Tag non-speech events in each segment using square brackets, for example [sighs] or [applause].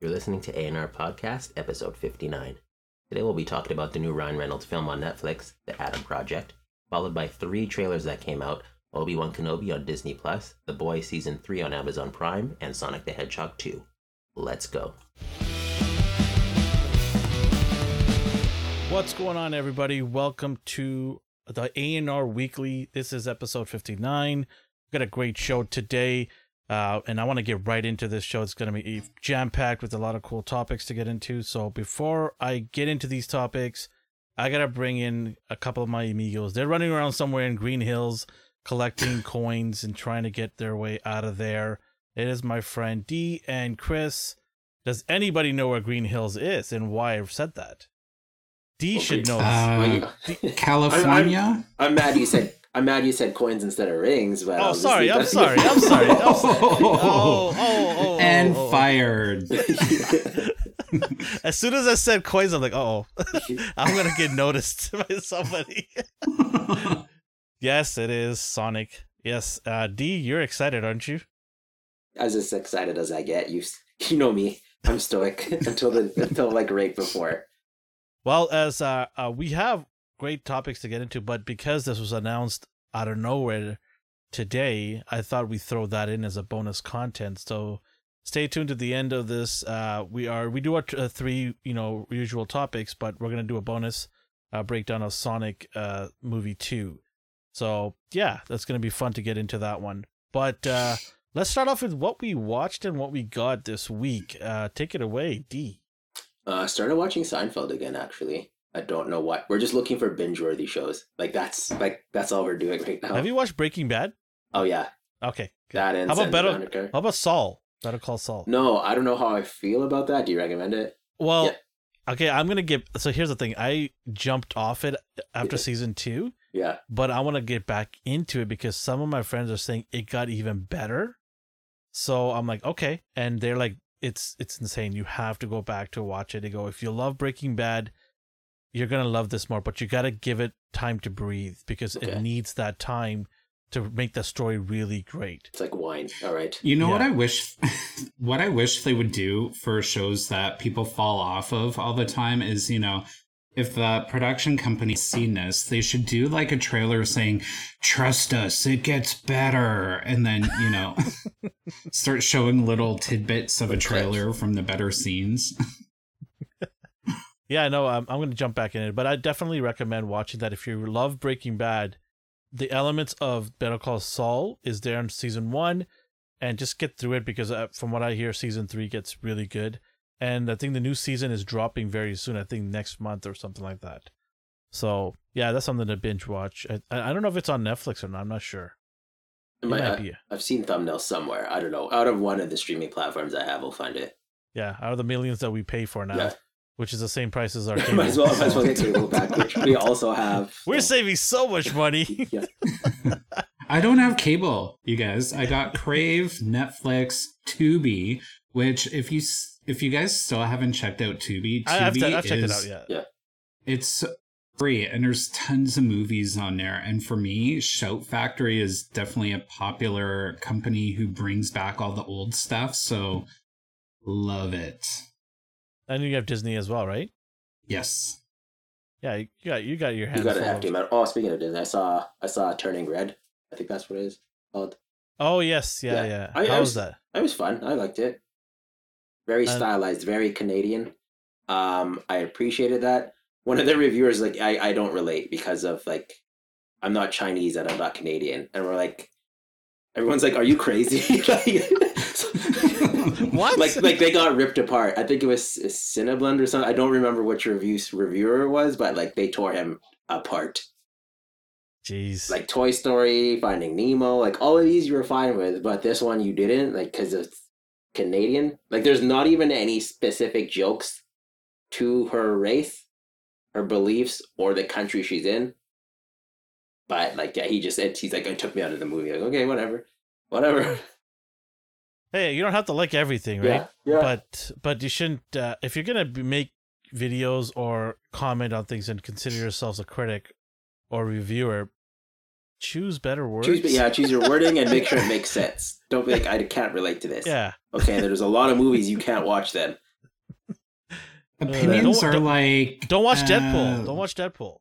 You're listening to A&R Podcast, episode 59. Today we'll be talking about the new Ryan Reynolds film on Netflix, The Adam Project, followed by three trailers that came out Obi-Wan Kenobi on Disney Plus, The Boys Season 3 on Amazon Prime, and Sonic the Hedgehog 2. Let's go. What's going on, everybody? Welcome to the A&R Weekly. This is episode 59. We've got a great show today, uh, and I want to get right into this show. It's going to be jam-packed with a lot of cool topics to get into. So before I get into these topics, I got to bring in a couple of my amigos. They're running around somewhere in Green Hills collecting [laughs] coins and trying to get their way out of there. It is my friend D and Chris. Does anybody know where Green Hills is and why I've said that? D should know. Uh, California. I'm, I'm, mad you said. I'm mad you said coins instead of rings. But oh, sorry. I'm sorry. I'm sorry. [laughs] I'm sorry. Oh, oh, oh, and oh, fired. [laughs] [laughs] as soon as I said coins, I'm like, oh, I'm gonna get noticed by somebody. yes, it is Sonic. Yes, uh, D, you're excited, aren't you? As as excited as I get. You, you know me. I'm stoic until the until like right before. Well, as uh, uh, we have great topics to get into, but because this was announced out of nowhere today, I thought we'd throw that in as a bonus content. So stay tuned to the end of this. Uh, we are we do our uh, three you know usual topics, but we're gonna do a bonus uh, breakdown of Sonic uh, movie two. So yeah, that's gonna be fun to get into that one. But uh, let's start off with what we watched and what we got this week. Uh, take it away, D. Uh, started watching Seinfeld again. Actually, I don't know what. We're just looking for binge-worthy shows. Like that's like that's all we're doing right now. Have you watched Breaking Bad? Oh yeah. Okay. That and how about better? How about Saul? Better Call Saul. No, I don't know how I feel about that. Do you recommend it? Well, yeah. okay. I'm gonna get. So here's the thing. I jumped off it after Yeah. season two, Yeah. but I want to get back into it because some of my friends are saying it got even better. So I'm like, okay, and they're like, it's it's insane. You have to go back to watch it. They go, if you love Breaking Bad, you're gonna love this more, but you gotta give it time to breathe because Okay. it needs that time to make the story really great. It's like wine. All right. You know what I wish [laughs] what I wish they would do for shows that people fall off of all the time is, you know, if the production company has seen this, they should do like a trailer saying, Trust us, it gets better and then, you know, [laughs] start showing little tidbits of a trailer from the better scenes. [laughs] Yeah, I know. I'm, I'm going to jump back in it, but I definitely recommend watching that if you love Breaking Bad. The elements of Better Call Saul is there in season one, and just get through it because uh, from what I hear, season three gets really good, and I think the new season is dropping very soon. I think next month or something like that. So yeah, that's something to binge watch. I, I don't know if it's on Netflix or not. I'm not sure. It might I- be. I've seen thumbnails somewhere. I don't know. Out of one of the streaming platforms I have, we'll find it. Yeah, out of the millions that we pay for now, Yeah. Which is the same price as our [laughs] might cable. as well. Might as well get cable back, [laughs] which we also have. We're so- saving so much money. [laughs] Yeah. I don't have cable, you guys. I got Crave, Netflix, Tubi, which if you if you guys still haven't checked out Tubi, Tubi I, I've, I've checked it is- out. Yeah. It's free and there's tons of movies on there. And for me, Shout Factory is definitely a popular company who brings back all the old stuff. So love it. And you have Disney as well, right? Yes. Yeah, you got you got your hands. You got an full. empty amount. Oh, speaking of Disney, I saw I saw Turning Red. I think that's what it is called. Oh yes, yeah, Yeah. yeah. I- I How was was- that? It was fun. I liked it. Very And- stylized, very Canadian. Um, I appreciated that. One of the reviewers like I, I don't relate because of like I'm not Chinese and I'm not Canadian. And we're like everyone's like, Are you crazy? [laughs] Like- What? Like like they got ripped apart. I think it was Cineblend or something. I don't remember which review reviewer it was, but like they tore him apart. Jeez. Like Toy Story, Finding Nemo, like all of these you were fine with, but this one you didn't, like because it's Canadian. Like there's not even any specific jokes to her race, her beliefs, or the country she's in. But like, yeah, he just said he's like, it took me out of the movie. Like, okay, whatever, whatever. [laughs] hey, you don't have to like everything, right? Yeah, yeah. But but you shouldn't. Uh, if you're gonna make videos or comment on things and consider yourselves a critic or reviewer, choose better words. choose, yeah, choose your wording and make sure it makes [laughs] sense. Don't be like, I can't relate to this. Yeah. Okay, there's a lot of movies you can't watch then. [laughs] Opinions don't- are don't- like Don't watch uh, Deadpool. Don't watch Deadpool.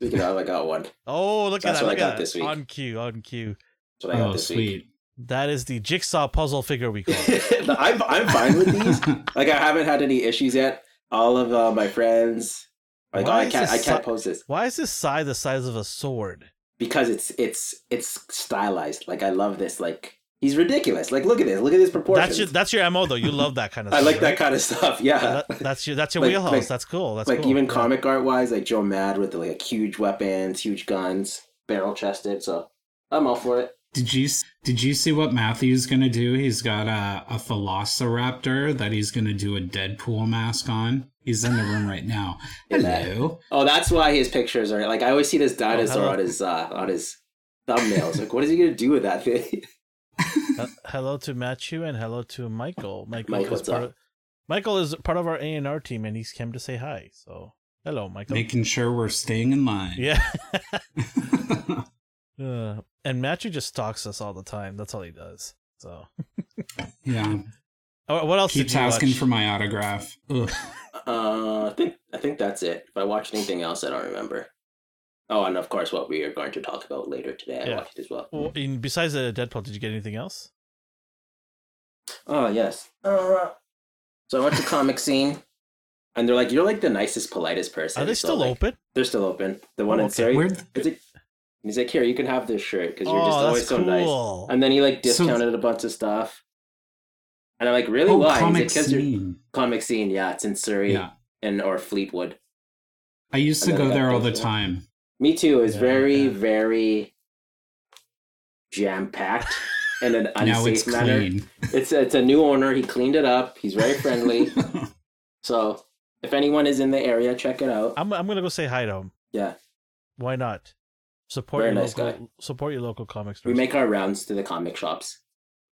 Speaking of, I got one. [laughs] Oh, look That's at that! what I got at this that. week. On cue, on cue. That's what I got Oh, this week. Sweet. That is the jigsaw puzzle figure we call. it. [laughs] I'm I'm fine with these. [laughs] Like I haven't had any issues yet. All of uh, my friends, like oh, I can't I this can't si- post this Why is this side the size of a sword? because it's it's it's stylized. Like I love this. Like he's ridiculous. Like look at this. Look at his proportions. That's your that's your mo though. You love that kind of. Stuff. [laughs] I stuff, like right? that kind of stuff. Yeah. That- that's your that's your Like- wheelhouse. like- that's cool. That's like cool. even Yeah. comic art wise, like Joe Mad with the, like huge weapons, huge guns, barrel chested. So I'm all for it. Did you did you see what Matthew's gonna do? He's got a, a Velociraptor that he's gonna do a Deadpool mask on. He's in the room right now. [laughs] Hello. Oh, that's why his pictures are like I always see this dinosaur hello. on his uh on his thumbnails. Like, what is he gonna do with that thing? Uh, hello to Matthew and hello to Michael. Michael Mike, is part of, Michael is part of our A and R team, and he's came to say hi. So hello, Michael. Making sure we're staying in line. yeah. [laughs] [laughs] uh, and Matthew just stalks us all the time. That's all he does. So [laughs] yeah. Oh, what else Keeps did you asking watch? for my autograph. Ugh. Uh, I think I think that's it. If I watched anything else, I don't remember. Oh, and of course, what we are going to talk about later today, I Yeah. watched as well. Well, in, besides the Deadpool, did you get anything else? Oh yes. Uh, so I went to comic [laughs] scene, and they're like, "You're like the nicest, politest person." Are they So, still like, open? They're still open. The one Oh, in okay. Surrey. Where'd- Is it? He's like, "Here, you can have this shirt because you're oh, just always that's so nice." And then he like So- discounted a bunch of stuff. And I'm like, really? oh, Why? comic He's like, "'Cause you're scene. comic scene. Yeah, it's in Surrey Yeah. and or Fleetwood. I used to And then go there all the those, yeah. time. Me too. It's Yeah, very, yeah. very jam packed [laughs] in an now it's manner. clean. It's it's a new owner. He cleaned it up. He's very friendly. [laughs] so if anyone is in the area, check it out. I'm I'm gonna go say hi to him. Yeah, Why not? Support Very your nice local support your local comic stores. we make our rounds to the comic shops.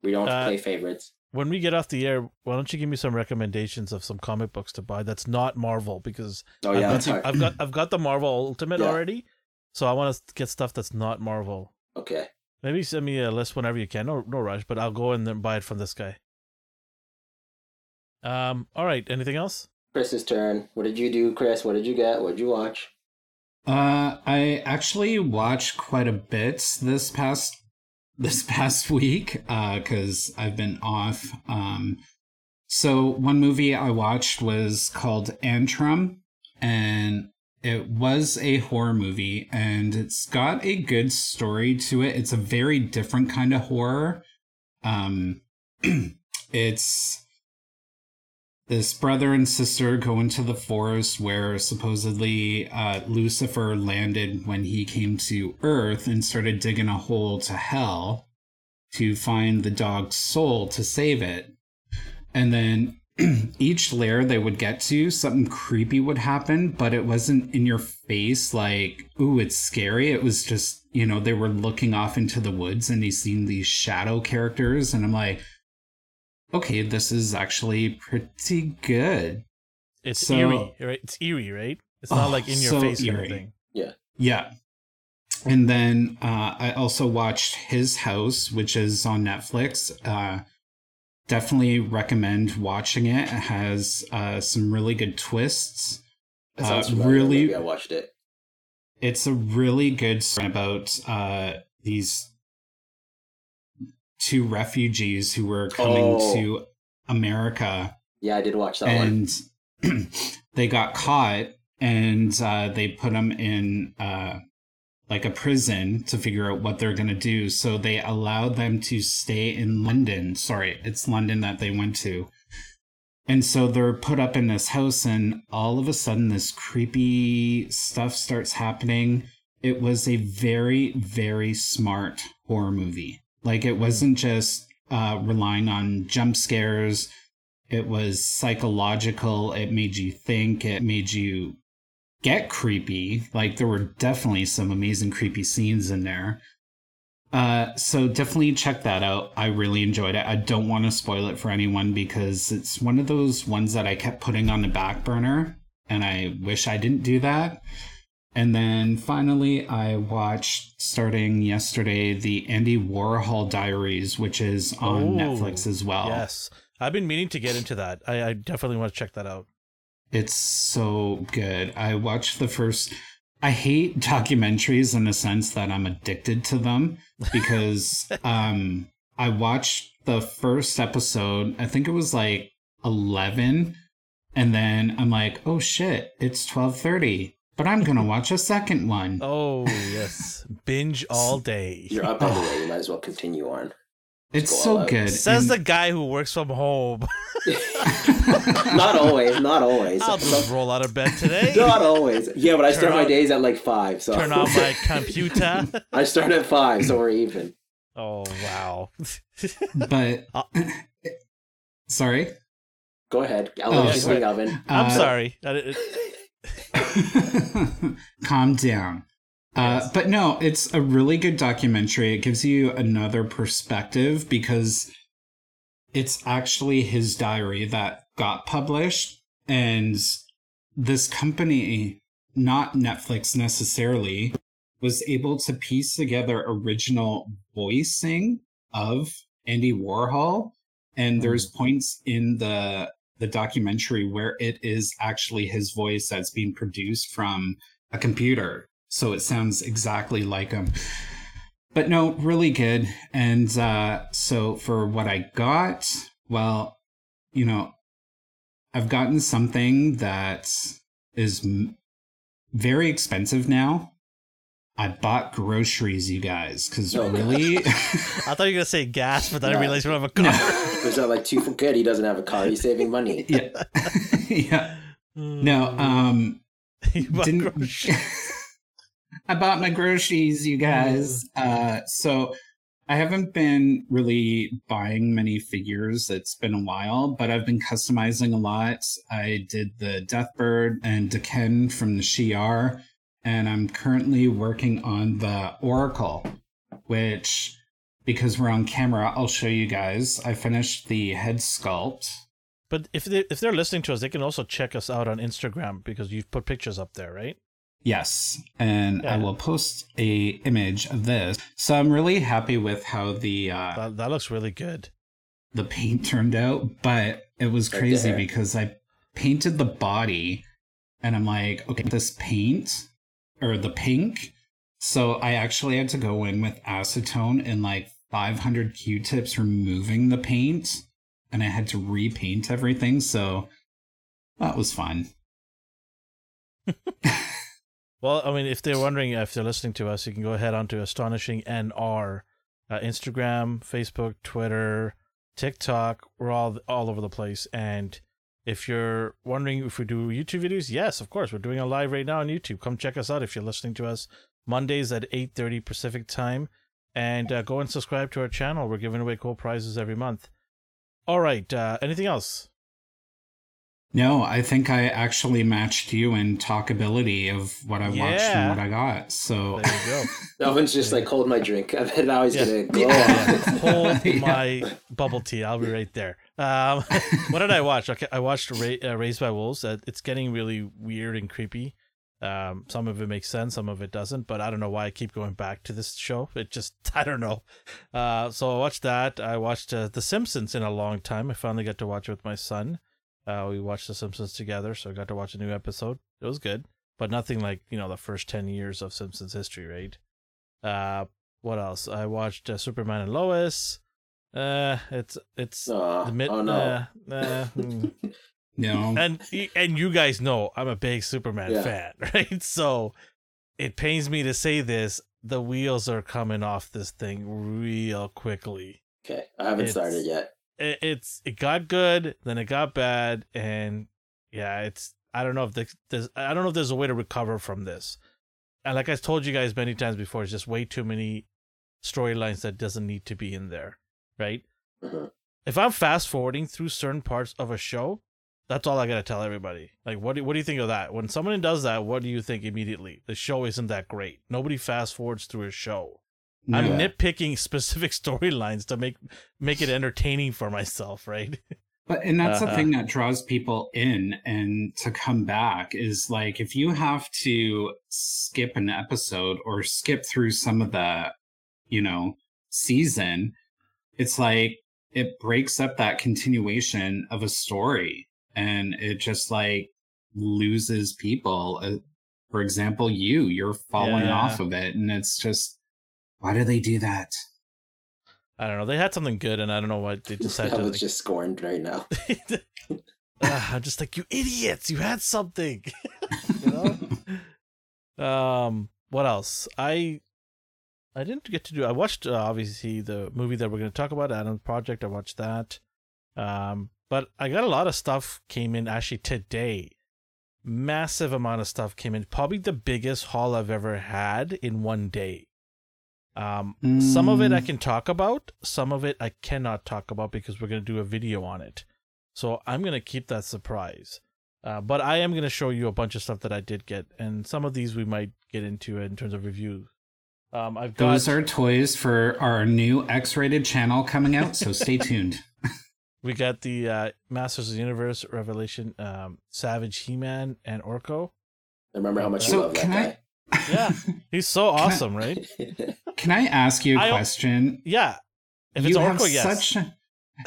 We don't Uh, play favorites. when we get off the air, why don't you give me some recommendations of some comic books to buy that's not Marvel because Oh I've, yeah, got the. I've got I've got the Marvel Ultimate Yeah. already, so I want to get stuff that's not Marvel. Okay. Maybe send me a list whenever you can. No no rush, but I'll go and then buy it from this guy. Um. All right. Anything else? Chris's turn. What did you do, Chris? What did you get? What did you watch? Uh, I actually watched quite a bit this past [laughs] this past week uh, because I've been off. Um, so one movie I watched was called Antrum, and it was a horror movie, and it's got a good story to it. It's a very different kind of horror. Um, [clears throat] it's this brother and sister go into the forest where supposedly uh, Lucifer landed when he came to Earth and started digging a hole to hell to find the dog's soul to save it. And then [clears throat] each lair they would get to, something creepy would happen, but it wasn't in your face like, ooh, it's scary. It was just, you know, they were looking off into the woods and they seen these shadow characters. And I'm like, okay, this is actually pretty good. It's So- eerie, right? It's eerie, right? It's not Oh, like in your so face kind of eerie. thing. Yeah. And then uh, I also watched His House, which is on Netflix. Uh, definitely recommend watching it. It has uh, some really good twists. That sounds Uh, familiar. really- I watched it. It's a really good story about uh, these two refugees who were coming Oh. to America. Yeah, I did watch that one. and [clears throat] they got caught and uh, they put them in uh, like a prison to figure out what they're going to do. So they allowed them to stay in london. Sorry it's london that they went to. And so they're put up in this house and all of a sudden this creepy stuff starts happening. It was a very very smart horror movie like it wasn't just uh, relying on jump scares. It was psychological. It made you think. It made you get creepy. Like there were definitely some amazing creepy scenes in there. Uh so definitely check that out. I really enjoyed it. I don't want to spoil it for anyone because it's one of those ones that i kept putting on the back burner and i wish i didn't do that and then finally i watched starting yesterday the andy warhol diaries which is on Oh, netflix as well Yes, I've been meaning to get into that. I, I definitely want to check that out. It's so good. I watched the first. I hate [laughs] documentaries in the sense that I'm addicted to them because [laughs] um, I watched the first episode. I think it was like 11, and then I'm like, oh shit, it's 12:30. But I'm gonna watch a second one. Oh yes, binge all day. You're up anyway. You might as well continue on. It's go so out. good. Says And- the guy who works from home. [laughs] not always. Not always. I'll just roll out of bed today. [laughs] Not always. Yeah, but I Turn start my days at like five. So Turn on my [laughs] computer. I start at five, so we're even. Oh wow. but Uh, sorry. Go ahead. I'll oh, let you sorry. oven. I'm Uh, sorry. I didn't- [laughs] Calm down. Uh, Yes. but no, it's a really good documentary. It gives you another perspective because it's actually his diary that got published. And this company, not Netflix necessarily, was able to piece together original voicing of Andy Warhol. And there's points in the the documentary where it is actually his voice that's being produced from a computer. So it sounds exactly like him. But no, really good. And uh, so for what I got, well, you know, I've gotten something that is very expensive now. I bought groceries, you guys, because Oh, really, [laughs] I thought you were gonna say gas, but then I realized we don't have a car. [laughs] no, There's not like too good. He doesn't have a car. He's saving money. [laughs] yeah, yeah, no, um, You bought didn't groceries. I bought my groceries, you guys. Uh, so I haven't been really buying many figures. It's been a while, but I've been customizing a lot. I did the Deathbird and Deken from the Shi'ar, and I'm currently working on the Oracle, which, because we're on camera, I'll show you guys. I finished the head sculpt. But if they if they're listening to us, they can also check us out on Instagram because you've put pictures up there, right? Yes, and I will post a image of this. So I'm really happy with how the uh, That, that looks really good. the paint turned out, but it was crazy there. because I painted the body, and I'm like, okay, this paint or the pink. So I actually had to go in with acetone and like 500 Q-tips removing the paint, and I had to repaint everything. So that was fun. [laughs] [laughs] Well, I mean, if they're wondering if they're listening to us, you can go ahead onto Astonishing A&R, uh, Instagram, Facebook, Twitter, TikTok. We're all all over the place. And if you're wondering if we do YouTube videos, yes, of course, we're doing a live right now on YouTube. Come check us out if you're listening to us Mondays at eight thirty Pacific time, and uh, go and subscribe to our channel. We're giving away cool prizes every month. All right. Uh, anything else? No, I think I actually matched you in talkability of what I watched and what I got. So There you go. [laughs] Oven's just like hold my drink. [laughs] I bet now he's Yeah. gonna glow Yeah. Hold [laughs] Yeah. my bubble tea. I'll be right there. Um, [laughs] what did I watch? Okay, I watched Ra- uh, Raised by Wolves. Uh, it's getting really weird and creepy. Um, some of it makes sense, some of it doesn't. But I don't know why I keep going back to this show. It just [laughs] I don't know. Uh, so I watched that. I watched uh, The Simpsons in a long time. I finally got to watch it with my son. Uh, we watched The Simpsons together, so I got to watch a new episode. It was good, but nothing like you know the first ten years of Simpsons history, right? Uh, what else? I watched uh, Superman and Lois. Uh, it's it's Aw, the mid. oh no. uh, uh, [laughs] mm. no, and and you guys know I'm a big Superman Yeah. fan, [laughs] right? So it pains me to say this. The wheels are coming off this thing real quickly. Okay, I haven't It's- started yet. It, it's it got good, then it got bad, and yeah, it's I don't know if the, there's I don't know if there's a way to recover from this. And like I told you guys many times before, it's just way too many storylines that doesn't need to be in there, right? Mhm. If I'm fast forwarding through certain parts of a show, that's all I gotta tell everybody. Like, what do what do you think of that? When someone does that, what do you think immediately? The show isn't that great. Nobody fast forwards through a show. I'm nitpicking [laughs] specific storylines to make make it entertaining for myself, right? [laughs] But and that's the Uh-huh. thing that draws people in and to come back is like if you have to skip an episode or skip through some of the, you know, season, it's like it breaks up that continuation of a story and it just like loses people. Uh, for example, you, you're falling Yeah. off of it. And it's just, why do they do that? I don't know. They had something good, and I don't know why they [laughs] decided I to. was Like, just scorned right now. [laughs] Ah, I'm just like you idiots. You had something. [laughs] you know. Um. What else? I. I didn't get to do. I watched uh, obviously the movie that we're going to talk about, Adam's Project. I watched that. Um. But I got a lot of stuff came in actually today. Massive amount of stuff came in. Probably the biggest haul I've ever had in one day. Um, some of it I Mm. can talk about, some of it I cannot talk about because we're going to do a video on it. So I'm going to keep that surprise. Uh, but I am going to show you a bunch of stuff that I did get, and some of these we might get into in terms of review. Um, I've got Those are toys for our new X rated channel coming out, so stay [laughs] tuned. we got the uh, Masters of the Universe Revelation, um, Savage He-Man, and Orko. I remember how much So you love can that [laughs] Yeah, he's so awesome, right? [laughs] Can I ask you a I- question? Yeah, if it's you Orko, have yes. such.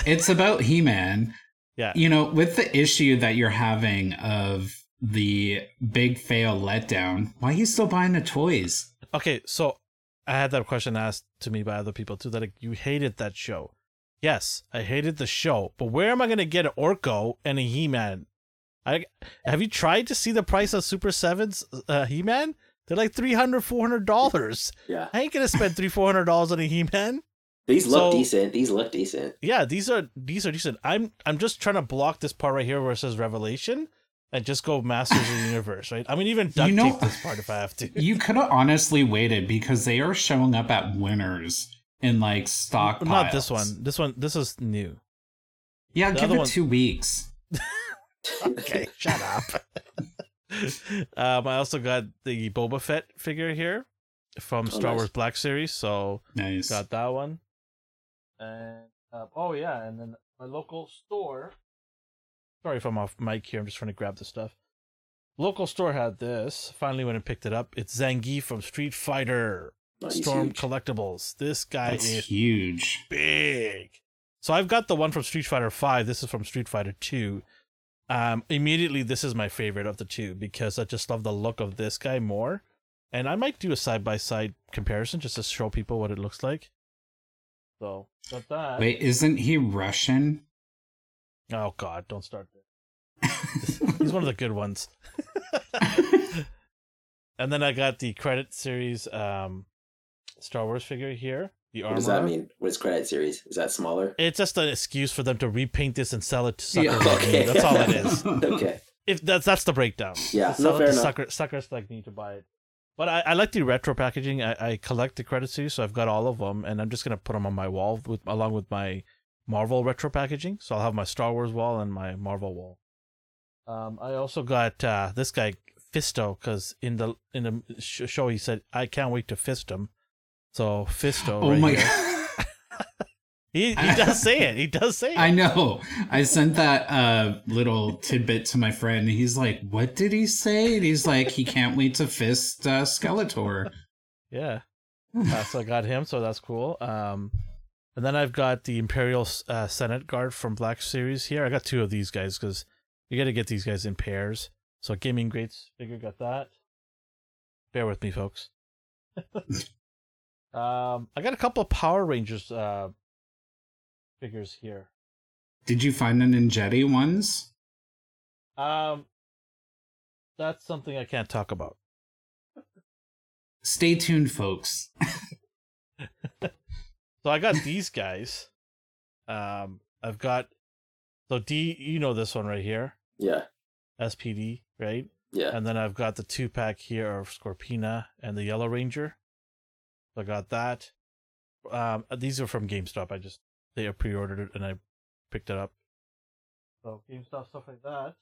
It's about He Man. Yeah. You know, with the issue that you're having of the big fail letdown, why are you still buying the toys? Okay, so I had that question asked to me by other people too. That like, you hated that show. Yes, I hated the show, but where am I gonna get an Orko and a He-Man? I have you tried to see the price of Super Sevens uh, He-Man? They're like 300 400 dollars. yeah, I ain't gonna spend three four hundred dollars on a He-Man. these look So- decent. These look decent. Yeah, these are these are decent. I'm I'm just trying to block this part right here where it says Revelation and just go Masters of the Universe, right? I mean, even duct You know- tape this part if I have to. [laughs] You could have honestly waited because they are showing up at winners in like stock. Not this one. This one. This is new. Yeah, The give it one- two weeks. [laughs] okay, shut up. [laughs] um, I also got the Boba Fett figure here from Oh, Star nice. Wars Black Series, so Nice. got that one. And uh, oh yeah, and then my local store. Sorry if I'm off mic here. I'm just trying to grab the stuff. Local store had this. Finally, when I picked it up, it's Zangief from Street Fighter he's Storm huge. Collectibles. This guy That's is huge. big. So I've got the one from Street Fighter 5. This is from Street Fighter 2. Um, immediately, this is my favorite of the two because I just love the look of this guy more. And I might do a side by side comparison just to show people what it looks like. So, got that. Wait, isn't he Russian? Oh, God, don't start there. He's one of the good ones. [laughs] and then I got the credit series um, Star Wars figure here. The What does that mean? What is credit series? Is that smaller? It's just an excuse for them to repaint this and sell it to suckers Yeah, like me. okay. [laughs] That's all it is. [laughs] Okay. If that's that's the breakdown. Yeah, Sell no, fair enough. sucker, suckers like me to buy it. But I, I like the retro packaging. I, I collect the credit series, so I've got all of them, and I'm just gonna put them on my wall with along with my Marvel retro packaging. So I'll have my Star Wars wall and my Marvel wall. Um, I also got uh, this guy Fisto because in the in the sh- show he said I can't wait to fist him. So Fisto. oh right my god. [laughs] He he does say it. He does say it. I know. I sent that uh, little tidbit to my friend. And he's like, "What did he say?" And he's like, "He can't wait to fist uh, Skeletor." Yeah. Uh, so I got him, so that's cool. Um, and then I've got the Imperial uh, Senate Guard from Black Series here. I got two of these guys because you got to get these guys in pairs. So Gaming Greats figure got that. Bear with me, folks. [laughs] um, I got a couple of Power Rangers uh, figures here. Did you find the Ninjetti ones? Um, that's something I can't talk about. Stay tuned, folks. [laughs] So I got these guys. Um, I've got so D. You know this one right here, Yeah. SPD, right? Yeah. And then I've got the two pack here of Scorpina and the Yellow Ranger. So I got that. Um, these are from GameStop. I just they pre-ordered it and I picked it up. So GameStop stuff like that.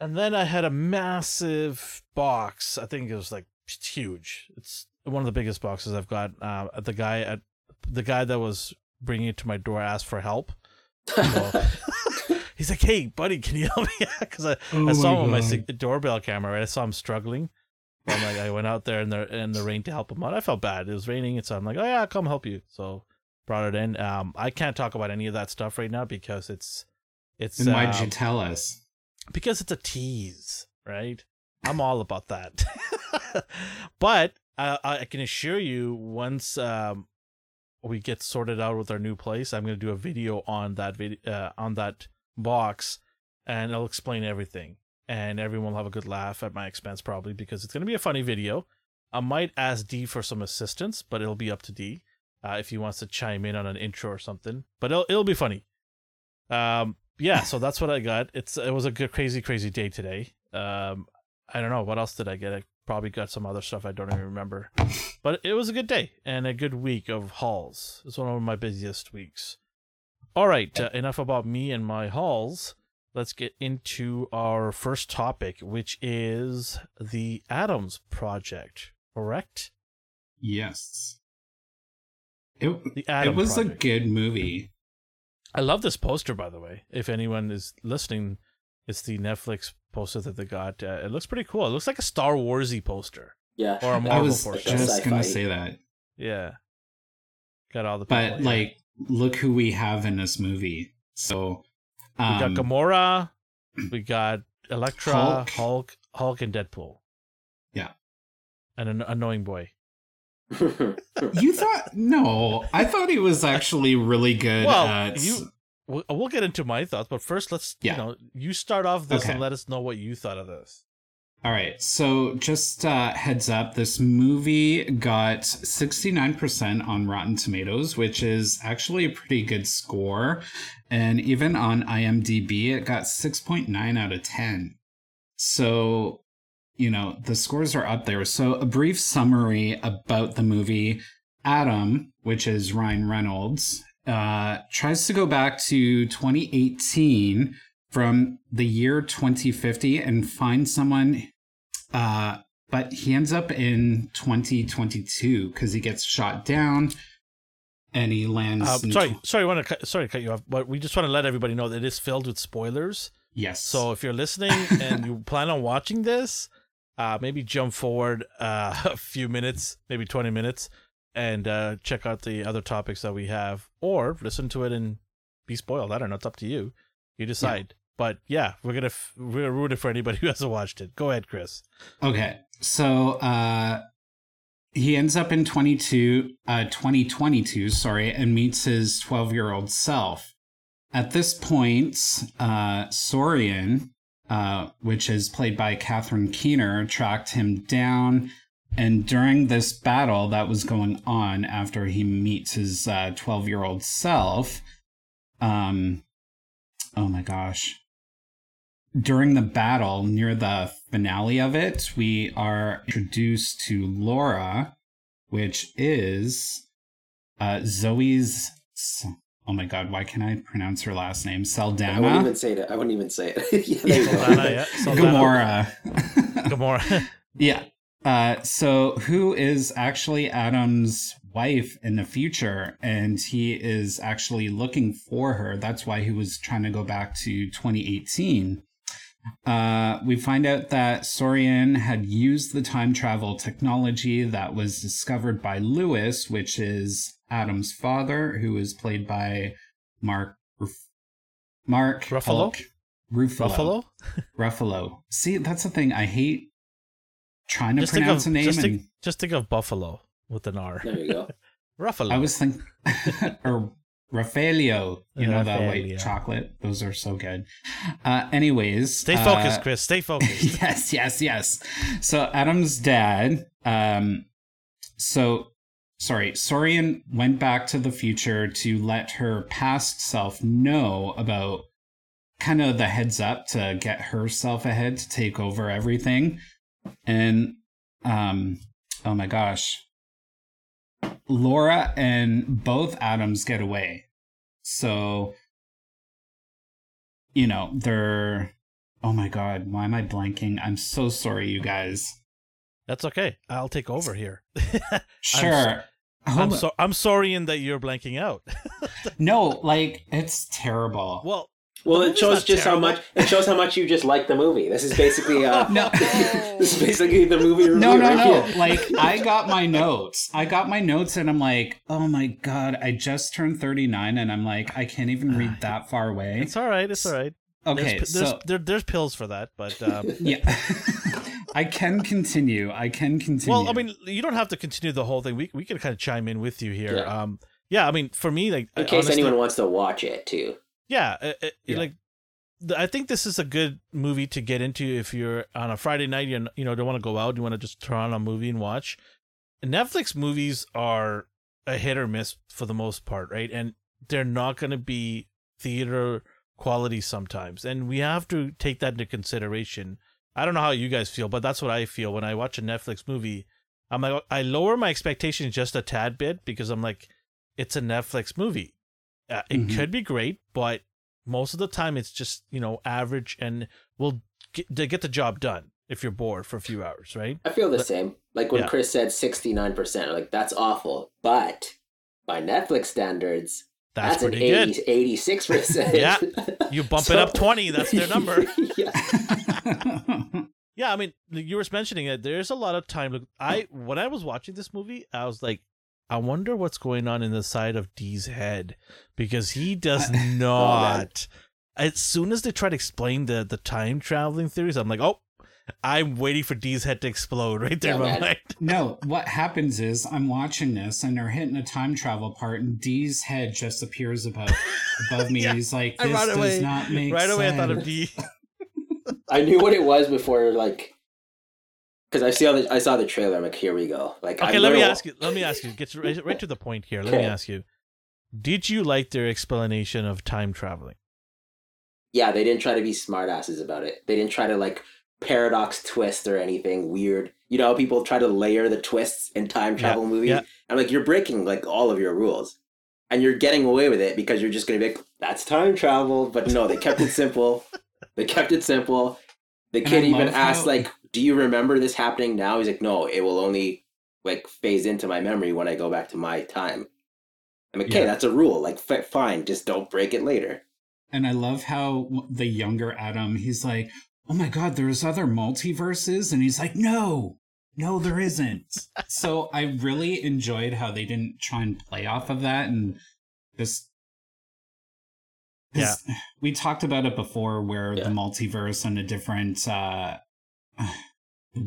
And then I had a massive box. I think it was like huge. It's one of the biggest boxes I've got. Uh, the guy at the guy that was bringing it to my door asked for help. [laughs] So- He's like, "Hey, buddy, can you help me?" [laughs] Because I, Oh I saw him on my doorbell camera. Right? I saw him struggling. I'm like, I went out there in the in the rain to help him out. I felt bad. It was raining, and so I'm like, "Oh yeah, I'll come help you." So brought it in. Um, I can't talk about any of that stuff right now because it's it's. And why'd um, you tell us? because it's a tease, right? I'm all about that. [laughs] but uh, I can assure you, once um, we get sorted out with our new place, I'm going to do a video on that video uh, on that box, and I'll explain everything, and everyone will have a good laugh at my expense probably because it's going to be a funny video. I might ask D for some assistance, but it'll be up to D uh, if he wants to chime in on an intro or something. But it'll it'll be funny. Um, yeah, so that's what I got. It's it was a good crazy crazy day today. Um, I don't know what else did I get. I probably got some other stuff I don't even remember, but it was a good day and a good week of hauls. It's one of my busiest weeks. All right, uh, enough about me and my hauls. Let's get into our first topic, which is the Adams Project. Correct? Yes. It, The it was Project. a good movie. I love this poster, by the way. If anyone is listening, it's the Netflix poster that they got. Uh, it looks pretty cool. It looks like a Star Warsy poster Yeah. or a I Marvel was poster. Like a just gonna say that. Yeah, got all the. But people, yeah. like, look who we have in this movie. So, we got um, Gamora, we got Elektra, Hulk. Hulk, Hulk, and Deadpool. Yeah. and an annoying boy. [laughs] you thought no? I thought he was actually really good. Well, at, you- We'll, we'll get into my thoughts, but first, let's Yeah. you know you start off this Okay. and let us know what you thought of this. All right. So just uh, heads up, this movie got 69% on Rotten Tomatoes, which is actually a pretty good score. And even on IMDb, it got 6.9 out of 10. So, you know, the scores are up there. So, a brief summary about the movie Adam, which is Ryan Reynolds, uh, tries to go back to 2018 from the year 2050 and find someone uh but he ends up in 2022 because he gets shot down and he lands Uh, sorry, tw- sorry, I want to cut, sorry to cut you off, but we just want to let everybody know that it is filled with spoilers. yes So if you're listening [laughs] and you plan on watching this, uh, maybe jump forward uh, [laughs] a few minutes, maybe 20 minutes, and uh, check out the other topics that we have, or listen to it and be spoiled. I don't know. It's up to you. You decide. But yeah, we're gonna f- we're gonna ruin it for anybody [laughs] who hasn't watched it. Go ahead, Chris. okay so uh he ends up in 22 uh 2022 sorry and meets his 12 year old self at this point uh Sorian uh which is played by Catherine Keener tracked him down and during this battle that was going on after he meets his 12 year old self um oh my gosh during the battle near the finale of it we are introduced to laura which is uh zoe's oh my god why can't i pronounce her last name I wouldn't even say it. I wouldn't even say it. [laughs] yeah, there. Saldana, yeah. Saldana. gamora Gamora. [laughs] Yeah. Uh, so who is actually Adam's wife in the future, and he is actually looking for her. That's why he was trying to go back to 2018. Uh, we find out that Sorian had used the time travel technology that was discovered by Lewis, which is Adam's father, who is played by Mark Ruf- Mark Ruffalo? Hulk Ruffalo. Buffalo. Ruffalo. See, that's the thing. I hate trying to Just pronounce of a name. just and think, just think of Buffalo with an R. There you go. [laughs] Ruffalo. I was thinking, [laughs] or Raffaello, you know, the Raffaello. white chocolate. Those are so good. Uh, anyways. Stay uh, focused, Chris. Stay [laughs] focused. yes, yes, yes. So Adam's dad, um, so sorry, Sorian went back to the future to let her past self know about kind of the heads up to get herself ahead to take over everything. And um oh my gosh. Laura and both Adams get away. So you know, they're oh my god, why am I blanking? I'm so sorry you guys. That's okay. I'll take over here. [laughs] Sure. I'm on. so I'm sorry in that you're blanking out. [laughs] no, like it's terrible. well, Well, it shows not just how much it shows how much you just like the movie. This is basically uh, [laughs] No. [laughs] this is basically the movie review. no, no, right no. here. Like I got my notes. I got my notes and I'm like, "Oh my god, I just turned 39 and I'm like, I can't even read that far away." it's all right. It's all right. Okay, there's, there's, so there, there's pills for that, but um, [laughs] yeah, I can continue. I can continue. well, I mean, you don't have to continue the whole thing. We we can kind of chime in with you here. Yeah. Um, yeah, I mean, for me, like In case honestly- anyone wants to watch it too. Yeah, uh, uh, Yeah. like I think this is a good movie to get into if you're on a Friday night. You you know don't want to go out. You want to just turn on a movie and watch. Netflix movies are a hit or miss for the most part, right? And they're not going to be theater quality sometimes, and we have to take that into consideration. I don't know how you guys feel, but that's what I feel when I watch a Netflix movie. I'm like, I lower my expectations just a tad bit because I'm like, it's a Netflix movie. Uh, it Mhm. could be great, but most of the time it's just you know average and will get, to get the job done if you're bored for a few hours, right? I feel the But- same. Like when yeah. Chris said sixty nine percent, like that's awful. But by Netflix standards, That's, that's, an pretty good. 86 percent. Yeah. [laughs] You bump it up twenty, that's their number. [laughs] yeah. [laughs] Yeah, I mean, you were mentioning it. There's a lot of time. Look, I when I was watching this movie, I was like, I wonder what's going on in the side of Dee's head because he [laughs] does oh, not. As soon as they try to explain the the time traveling theories, I'm like, oh, I'm waiting for Dee's head to explode [laughs] right there Yeah, man. no, what happens is I'm watching this and they're hitting a time travel part, and Dee's head just appears above above me. [laughs] Yeah, He's like, "This right does away- not make right away, I thought of sense." Dee. I knew what it was before, like, because I saw the I saw the trailer. I'm like, here we go. Like, Okay, I'm let me ask you. Let me ask you. Get right, right to the point here. Let me ask you. Did you like their explanation of time traveling? Yeah, they didn't try to be smartasses about it. They didn't try to like paradox twist or anything weird. You know, people try to layer the twists in time travel movies. yeah. I'm like, you're breaking like all of your rules, and you're getting away with it because you're just gonna be like, that's time travel. But no, they kept it simple. [laughs] they kept it simple. The kid even asked, how- like, "Do you remember this happening now?" He's like, "No, it will only like phase into my memory when I go back to my time." I'm like, "Okay, Yeah. that's a rule. Like, f- fine, just don't break it later." And I love how the younger Adam, he's like, "Oh my god, there's other multiverses," and he's like, "No, no, there isn't." [laughs] so I really enjoyed how they didn't try and play off of that, and this. 'cause [sighs] we talked about it before, where Yeah. the multiverse and a different uh,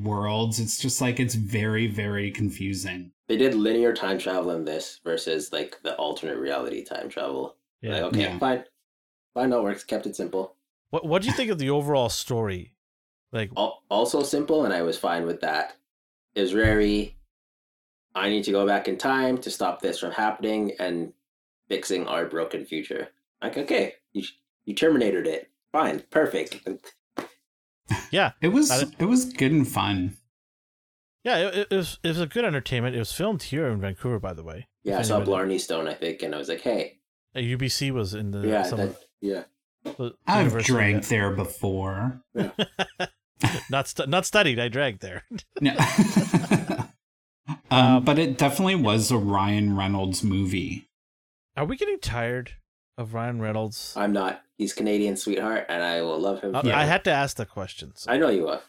worlds. It's just like it's very, very confusing. They did linear time travel in this versus like the alternate reality time travel. Yeah. Like, okay, Yeah. fine, fine, that works. Kept it simple. What What do you think of the overall story? Like, Al- Also simple, and I was fine with that. It was very. I need to go back in time to stop this from happening and fixing our broken future. Like, okay, you you terminated it. Fine, perfect. Yeah, [laughs] It was I- it was good and fun. yeah, it, it was it was a good entertainment. It was filmed here in Vancouver, by the way. Yeah, I saw anybody- Blarney Stone, I think, and I was like, hey, UBC was in the yeah, some that, yeah. the I've drank that- there before. [laughs] not stu- not studied. I drank there. No. [laughs] um, Um, but it definitely was a Ryan Reynolds movie. Are we getting tired of Ryan Reynolds? I'm not. He's Canadian sweetheart, and I will love him. I. I had to ask the questions. I know you are.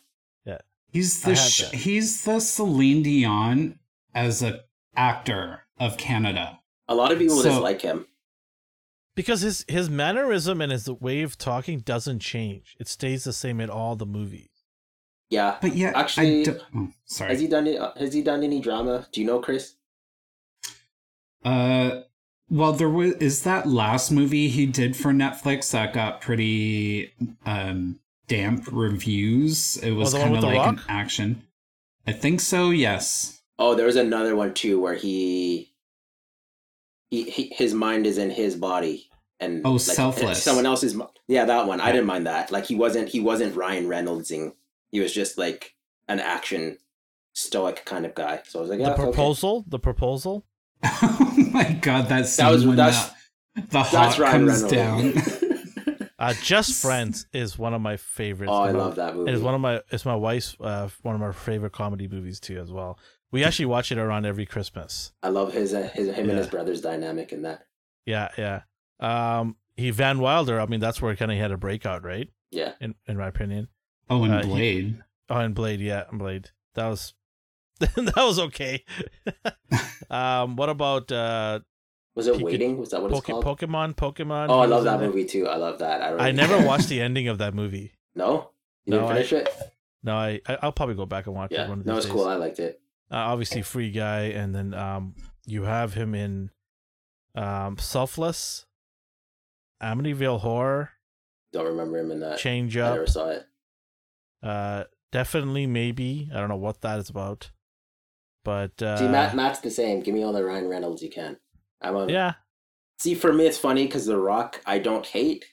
Yeah. He's the sh- he's the Celine Dion as a actor of Canada. A lot of people So- dislike him. because his his mannerism and his way of talking doesn't change. It stays the same in all the movies. Yeah. But yeah, Actually, I do- oh, sorry. Has he done it? Has he done any drama? Do you know, Chris? Uh, well, there was is that last movie he did for Netflix that got pretty um damp reviews. It was Oh, kind of like an action. I think so. Yes. Oh, there was another one too where he, he, he his mind is in his body and Oh, like, Selfless. Someone else's. mi- Yeah, that one. I didn't mind that. Like he wasn't. He wasn't Ryan Reynoldsing. He was just like an action stoic kind of guy. So I was like, yeah, the okay. proposal, the proposal. [laughs] Oh my god, that scene that was- when that's- the, the hawk That's comes down. [laughs] Uh, Just Friends is one of my favorites. oh, I You love that movie. It is one of my it's my wife's uh, one of our favorite comedy movies too as well. We actually watch it around every Christmas. I love his, uh, his him and his brother's dynamic in that. Yeah, yeah. Um, he Van Wilder. I mean, that's where kind of had a breakout, right? Yeah. In in my opinion. Oh, and Uh, he- Blade. Oh, and Blade, yeah, and Blade. That was [laughs] that was okay. [laughs] um, what about uh, Was it could- Waiting? Was that what it's Poke- called? Pokemon, Pokemon. oh, I love that movie too. I love that. I, don't I never watched [laughs] the ending of that movie. No, you No, didn't I- finish it. No, I I- I'll probably go back and watch Yeah, it one of that these was days. cool. I liked it. uh, obviously free guy and then um you have him in um selfless amityville horror Don't remember him in that. change I up never saw it. uh definitely maybe i don't know what that is about but uh See, Matt, Matt's the same. Give me all the Ryan Reynolds you can. I'm on. yeah See, for me, it's funny because The Rock, I don't hate,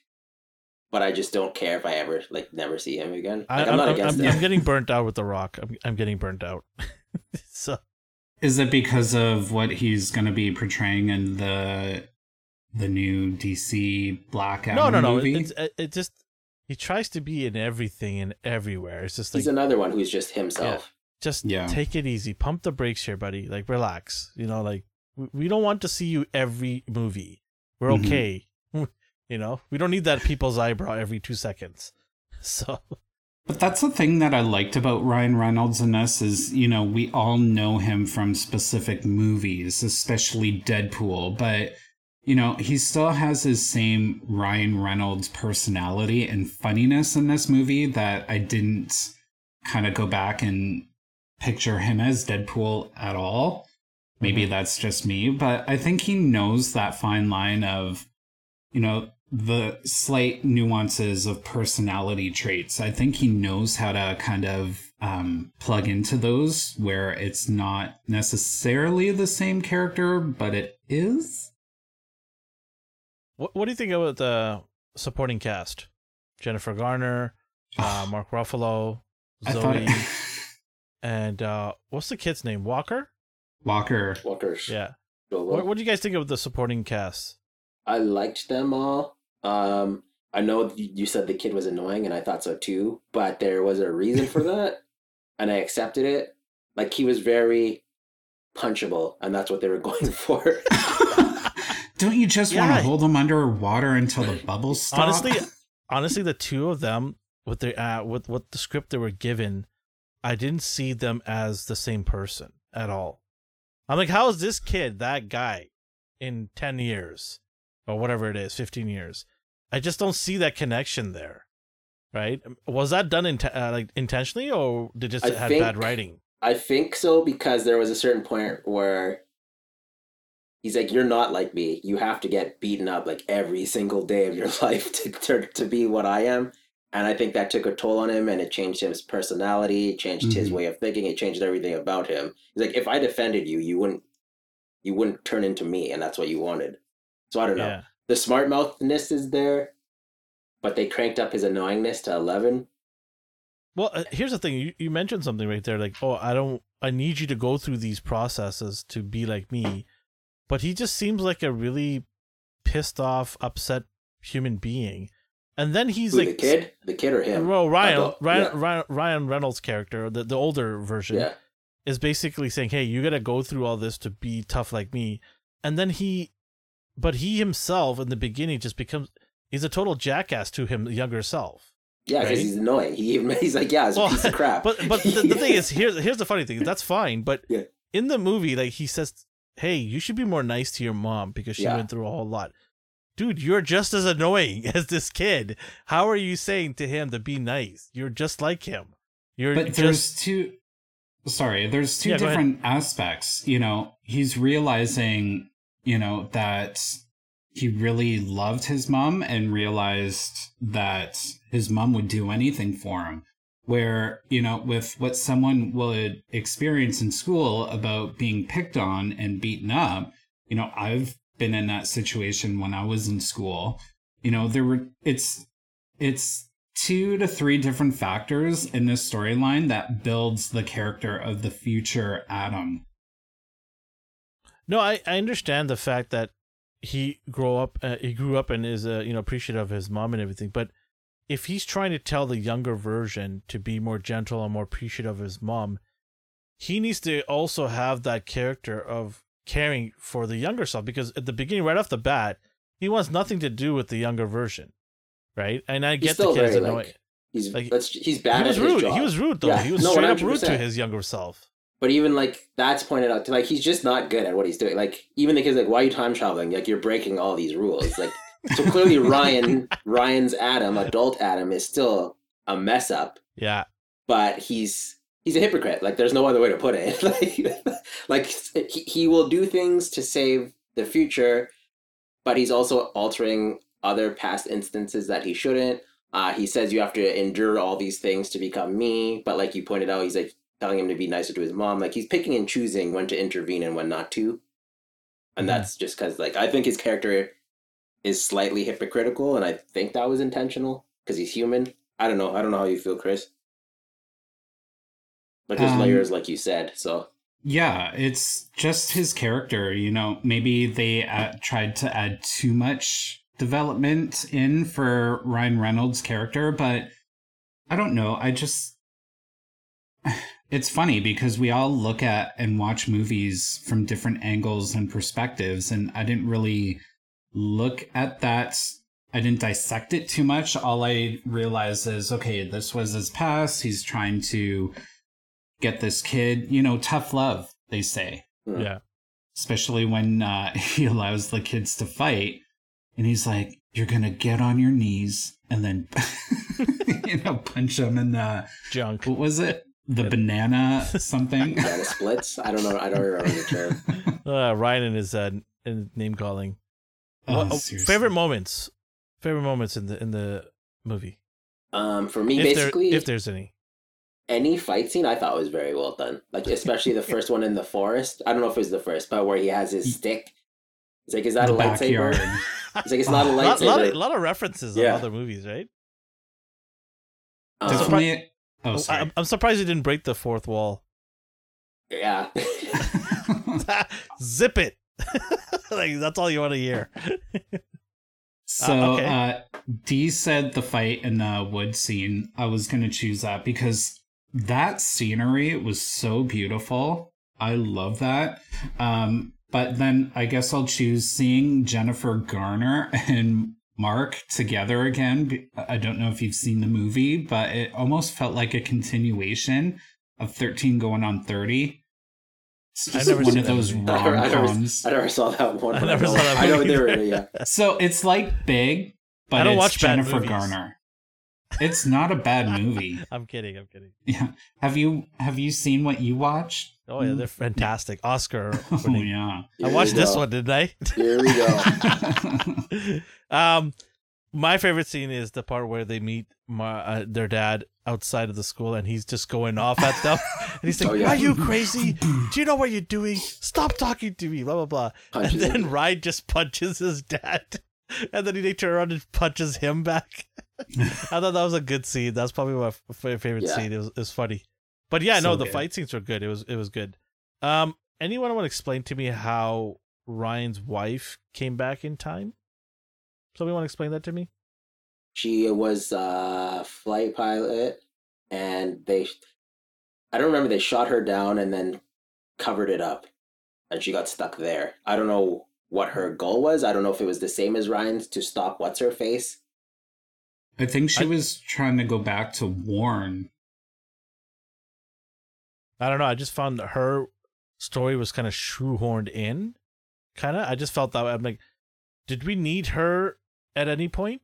but I just don't care if I ever like never see him again. I, Like, I'm, I'm, not against I'm, it. I'm getting burnt out with the rock i'm, I'm getting burnt out [laughs] so Is it because of what he's going to be portraying in the the new DC Black no Adam no no movie? it's it, it just he tries to be in everything and everywhere it's just like He's another one who's just himself. Just Yeah. take it easy. Pump the brakes here buddy. Like relax. You know like we, don't want to see you every movie. We're Mhm. okay. [laughs] You know we don't need that people's eyebrow every two seconds. [laughs] So But that's the thing that I liked about Ryan Reynolds in this is, you know, we all know him from specific movies, especially Deadpool, but you know, he still has his same Ryan Reynolds personality and funniness in this movie that I didn't kind of go back and picture him as Deadpool at all. Maybe that's just me, but I think he knows that fine line of, you know, the slight nuances of personality traits. I think he knows how to kind of um, plug into those where it's not necessarily the same character, but it is. what, what do you think about the supporting cast jennifer garner uh, [sighs] mark ruffalo I thought zoe [laughs] and uh what's the kid's name walker Walker. Walkers. yeah what, what do you guys think of the supporting cast I liked them all. Um, I know you you said the kid was annoying, and I thought so too. But there was a reason for [laughs] that, and I accepted it. Like he was very punchable, and that's what they were [laughs] going for. [laughs] Don't you just want to hold them under water until the bubbles stop? honestly honestly the two of them with the uh with what the script they were given i didn't see them as the same person at all i'm like how is this kid that guy in 10 years or whatever it is 15 years i just don't see that connection there right was that done in uh, like intentionally or did it just I have think- bad writing I think so because there was a certain point where he's like, "You're not like me. You have to get beaten up like every single day of your [laughs] life to to, to be what I am." And I think that took a toll on him, and it changed his personality, it changed his Mhm. way of thinking, it changed everything about him. He's like, "If I defended you, you wouldn't, you wouldn't turn into me, and that's what you wanted." So I don't know. yeah The smart mouthness is there, but they cranked up his annoyingness to eleven. Well, uh, here's the thing. You, you mentioned something right there, like, oh, I don't, I need you to go through these processes to be like me. But he just seems like a really pissed off, upset human being. And then he's Who, like, the kid, the kid or him? well, Ryan, Ryan, yeah. Ryan, Ryan Reynolds' character, the, the older version, Yeah, is basically saying, hey, you got to go through all this to be tough like me. And then he, but he himself in the beginning just becomes, he's a total jackass to him younger self. yeah, because Right? he's annoying. He even [laughs] he's like, "Yeah, it's a piece of crap." But but the, the thing is, [laughs] here's here's the funny thing. That's fine, but Yeah. in the movie, like he says, "Hey, you should be more nice to your mom because she Yeah. went through a whole lot." Dude, you're just as annoying [laughs] as this kid. How are you saying to him to be nice? You're just like him. You're but just there's two sorry there's two Yeah, different aspects you know he's realizing you know that he really loved his mom and realized that his mom would do anything for him where you know with what someone would experience in school about being picked on and beaten up you know i've been in that situation when i was in school you know there were it's it's two to three different factors in this storyline that builds the character of the future Adam. no. I I understand the fact that he grow up, uh, he grew up and is uh, you know appreciative of his mom and everything, but. If he's trying to tell the younger version to be more gentle and more appreciative of his mom, he needs to also have that character of caring for the younger self because at the beginning right off the bat he wants nothing to do with the younger version right and i get the still kid is annoying like he's Like, that's he's bad. he was at his rude job. he was rude though Yeah, he was no, straight up rude to his younger self But even like that's pointed out to like he's just not good at what he's doing. Like even the kids like, why are you time traveling? Like you're breaking all these rules. Like so clearly [laughs] Ryan Ryan's Adam, adult Adam, is still a mess up. Yeah. But he's he's a hypocrite. Like there's no other way to put it. [laughs] like like he, he will do things to save the future, but he's also altering other past instances that he shouldn't. Uh, he says you have to endure all these things to become me, but like you pointed out, he's like telling him to be nicer to his mom. Like he's picking and choosing when to intervene and when not to. And Mhm. that's just because, like, I think his character is slightly hypocritical, and I think that was intentional because he's human. I don't know. I don't know how you feel, Chris. But there's Um, layers, like you said. So Yeah, it's just his character. You know, maybe they uh, tried to add too much development in for Ryan Reynolds' character, but I don't know. I just. [sighs] It's funny because we all look at and watch movies from different angles and perspectives, and I didn't really look at that. I didn't dissect it too much. All I realized is okay, this was his past. He's trying to get this kid, you know, tough love, they say. Yeah. especially when uh, [laughs] he allows the kids to fight. And he's like, You're going to get on your knees and then, [laughs] you know, punch him in the, Junk. what was it? The banana [laughs] something? banana splits. I don't know. I don't remember the term. Uh, Ryan and his uh, in name calling. Oh, What- oh, favorite moments. Favorite moments in the in the movie. Um, for me, If basically, there if there's any. Any fight scene I thought was very well done. Like especially the [laughs] first one in the forest. I don't know if it was the first, but where he has his stick. It's like, is that the a lightsaber? backyard. [laughs] It's like it's not a A [laughs] lot, lot, of, lot of references Yeah. on other movies, right? Um, Definitely. Oh, I- sorry. I'm, I'm surprised he didn't break the fourth wall. yeah. Zip it. like that's all you want to hear. So, Uh, okay. uh, D said the fight in the wood scene. I was going to choose that because that scenery was so beautiful. I love that. Um, but then I guess I'll choose seeing Jennifer Garner [laughs] and Mark together again. I don't know if you've seen the movie, but it almost felt like a continuation of 13 going on 30. It's I've just never one of those movie. I never, rom-coms. I never saw that one. I never saw that one. I know movie they were, either. yeah. [laughs] So it's like big, but I don't it's watch Jennifer. Garner. It's not a bad movie. [laughs] I'm kidding. I'm kidding. Yeah. Have you have you seen what you watched? Oh yeah, they're fantastic. Oscar. [laughs] Oh winning. yeah. I watched this one, didn't I? Here we go. [laughs] um, my favorite scene is the part where they meet my, uh, their dad outside of the school, and he's just going off at them, and he's like, Oh, yeah. "Are you crazy? Do you know what you're doing? Stop talking to me!" Blah blah blah. Punches and then him. Ryan just punches his dad, and then he turns around and punches him back. [laughs] I thought that was a good scene. That's probably my f- f- favorite Yeah. scene. It was, it was funny, but yeah, no, the good. fight scenes were good. It was it was good. Um, anyone want to explain to me how Ryan's wife came back in time? Somebody want to explain that to me? She was a flight pilot, and they, I don't remember, they shot her down and then covered it up, and she got stuck there. I don't know what her goal was. I don't know if it was the same as Ryan's to stop what's her face. I think she I- was trying to go back to Warren. I don't know. I just found that her story was kind of shoehorned in. Kind of. I just felt that way. I'm like, did we need her at any point?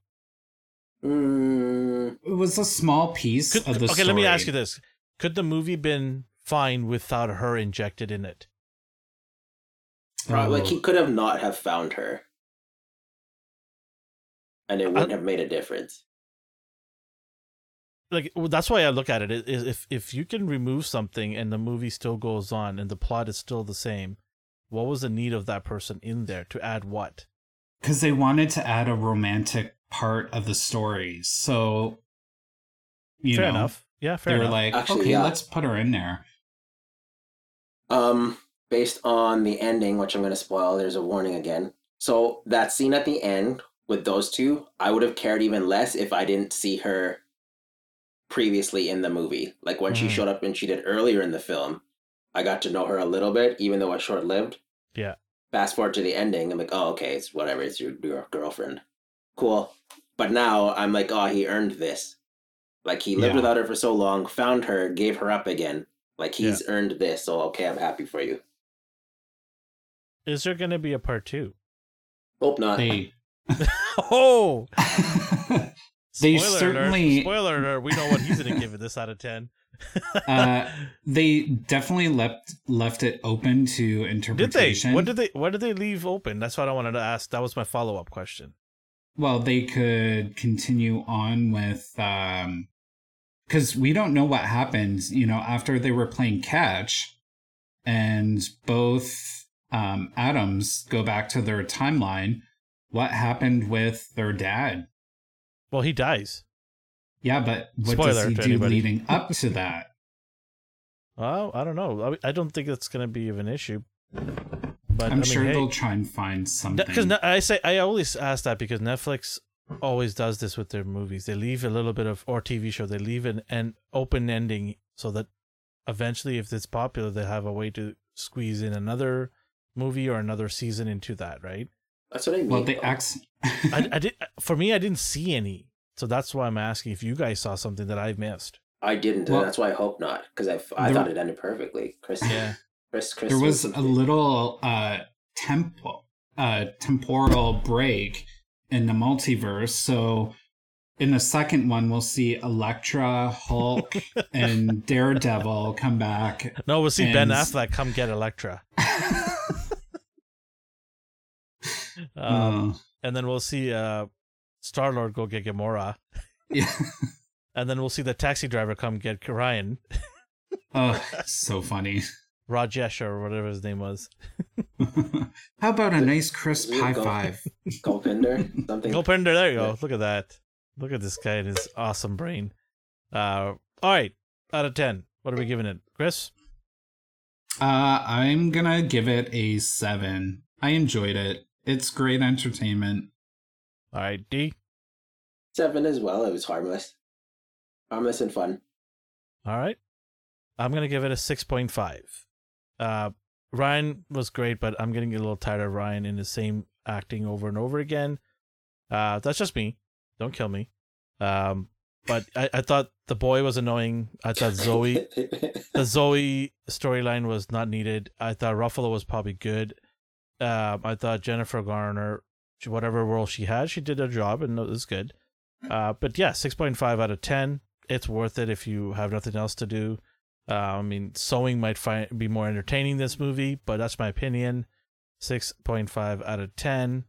Mm, It was a small piece Could, of the story. okay, let me ask you this: Could the movie been fine without her injected in it? probably, like Oh, he could have not have found her, and it wouldn't have made a difference. Like well, that's why I look at it. if if you can remove something and the movie still goes on and the plot is still the same, what was the need of that person in there to add what? because they wanted to add a romantic part of the story. So, you fair know, enough. Yeah, they fair were enough. like, Actually, okay, yeah. let's put her in there. Um, based on the ending, which I'm going to spoil, there's a warning again. So that scene at the end with those two, I would have cared even less if I didn't see her previously in the movie. Like when she Mhm. showed up and she did earlier in the film, I got to know her a little bit, even though it was short lived. Yeah. Fast forward to the ending, I'm like, oh, okay, it's whatever. It's your, your girlfriend. Cool. But now I'm like, oh, he earned this. Like he lived Yeah. without her for so long, found her, gave her up again. Like he's earned this, so okay, I'm happy for you. Is there going to be a part two? Hope not. They [laughs] Oh, [laughs] they spoiler certainly alert. spoiler alert. We know what he's going to give it this out of ten. [laughs] uh, they definitely left left it open to interpretation. did they? What did they? What did they leave open? That's what I wanted to ask. That was my follow up question. Well, they could continue on with um because we don't know what happened, you know, after they were playing catch and both um Adams go back to their timeline. What happened with their dad? Well, he dies. Yeah, but what Spoiler does he do anybody. leading up to that? Well, I don't know. I, I don't think that's going to be of an issue. But I'm I mean, sure hey, they'll try and find something. because I say I always ask that because Netflix always does this with their movies. They leave a little bit of or TV show. They leave an, an open ending so that eventually, if it's popular, they have a way to squeeze in another movie or another season into that. Right? That's what I mean. well, they though. ax- I, [laughs] I did. For me, I didn't see any. So that's why I'm asking if you guys saw something that I've missed. I didn't, Well- that's why I hope not, because I, I thought it ended perfectly. Chris, Yeah. Chris, Chris. there was a little uh tempo uh temporal break in the multiverse so in the second one we'll see Elektra, Hulk, [laughs] and Daredevil come back. No, we'll see Ben And- Affleck come get Elektra. [laughs] Um, Uh, and then we'll see uh, Star Lord go get Gamora. yeah. [laughs] And then we'll see the taxi driver come get Ryan, [laughs] Oh, so funny. Rajesh or whatever his name was. [laughs] How about a nice crisp There high go. five? Gulpinder, something. Gulpinder, there you go. Look at that. Look at this guy and his awesome brain. Uh, all right, out of ten, what are we giving it, Chris? Uh, I'm gonna give it a seven. I enjoyed it. It's great entertainment. All right, D. Seven as well. It was harmless, harmless and fun. All right, I'm gonna give it a six point five. Uh, Ryan was great, but I'm getting a little tired of Ryan in the same acting over and over again. Uh, that's just me. Don't kill me. Um, but I, I thought the boy was annoying. I thought Zoe [laughs] the Zoe storyline was not needed. I thought Ruffalo was probably good. Um, I thought Jennifer Garner, she- whatever role she had, she did her job and it was good. Uh, but yeah, six point five out of ten. It's worth it if you have nothing else to do. Uh, I mean, sewing might find be more entertaining this movie, but that's my opinion. Six point five out of ten.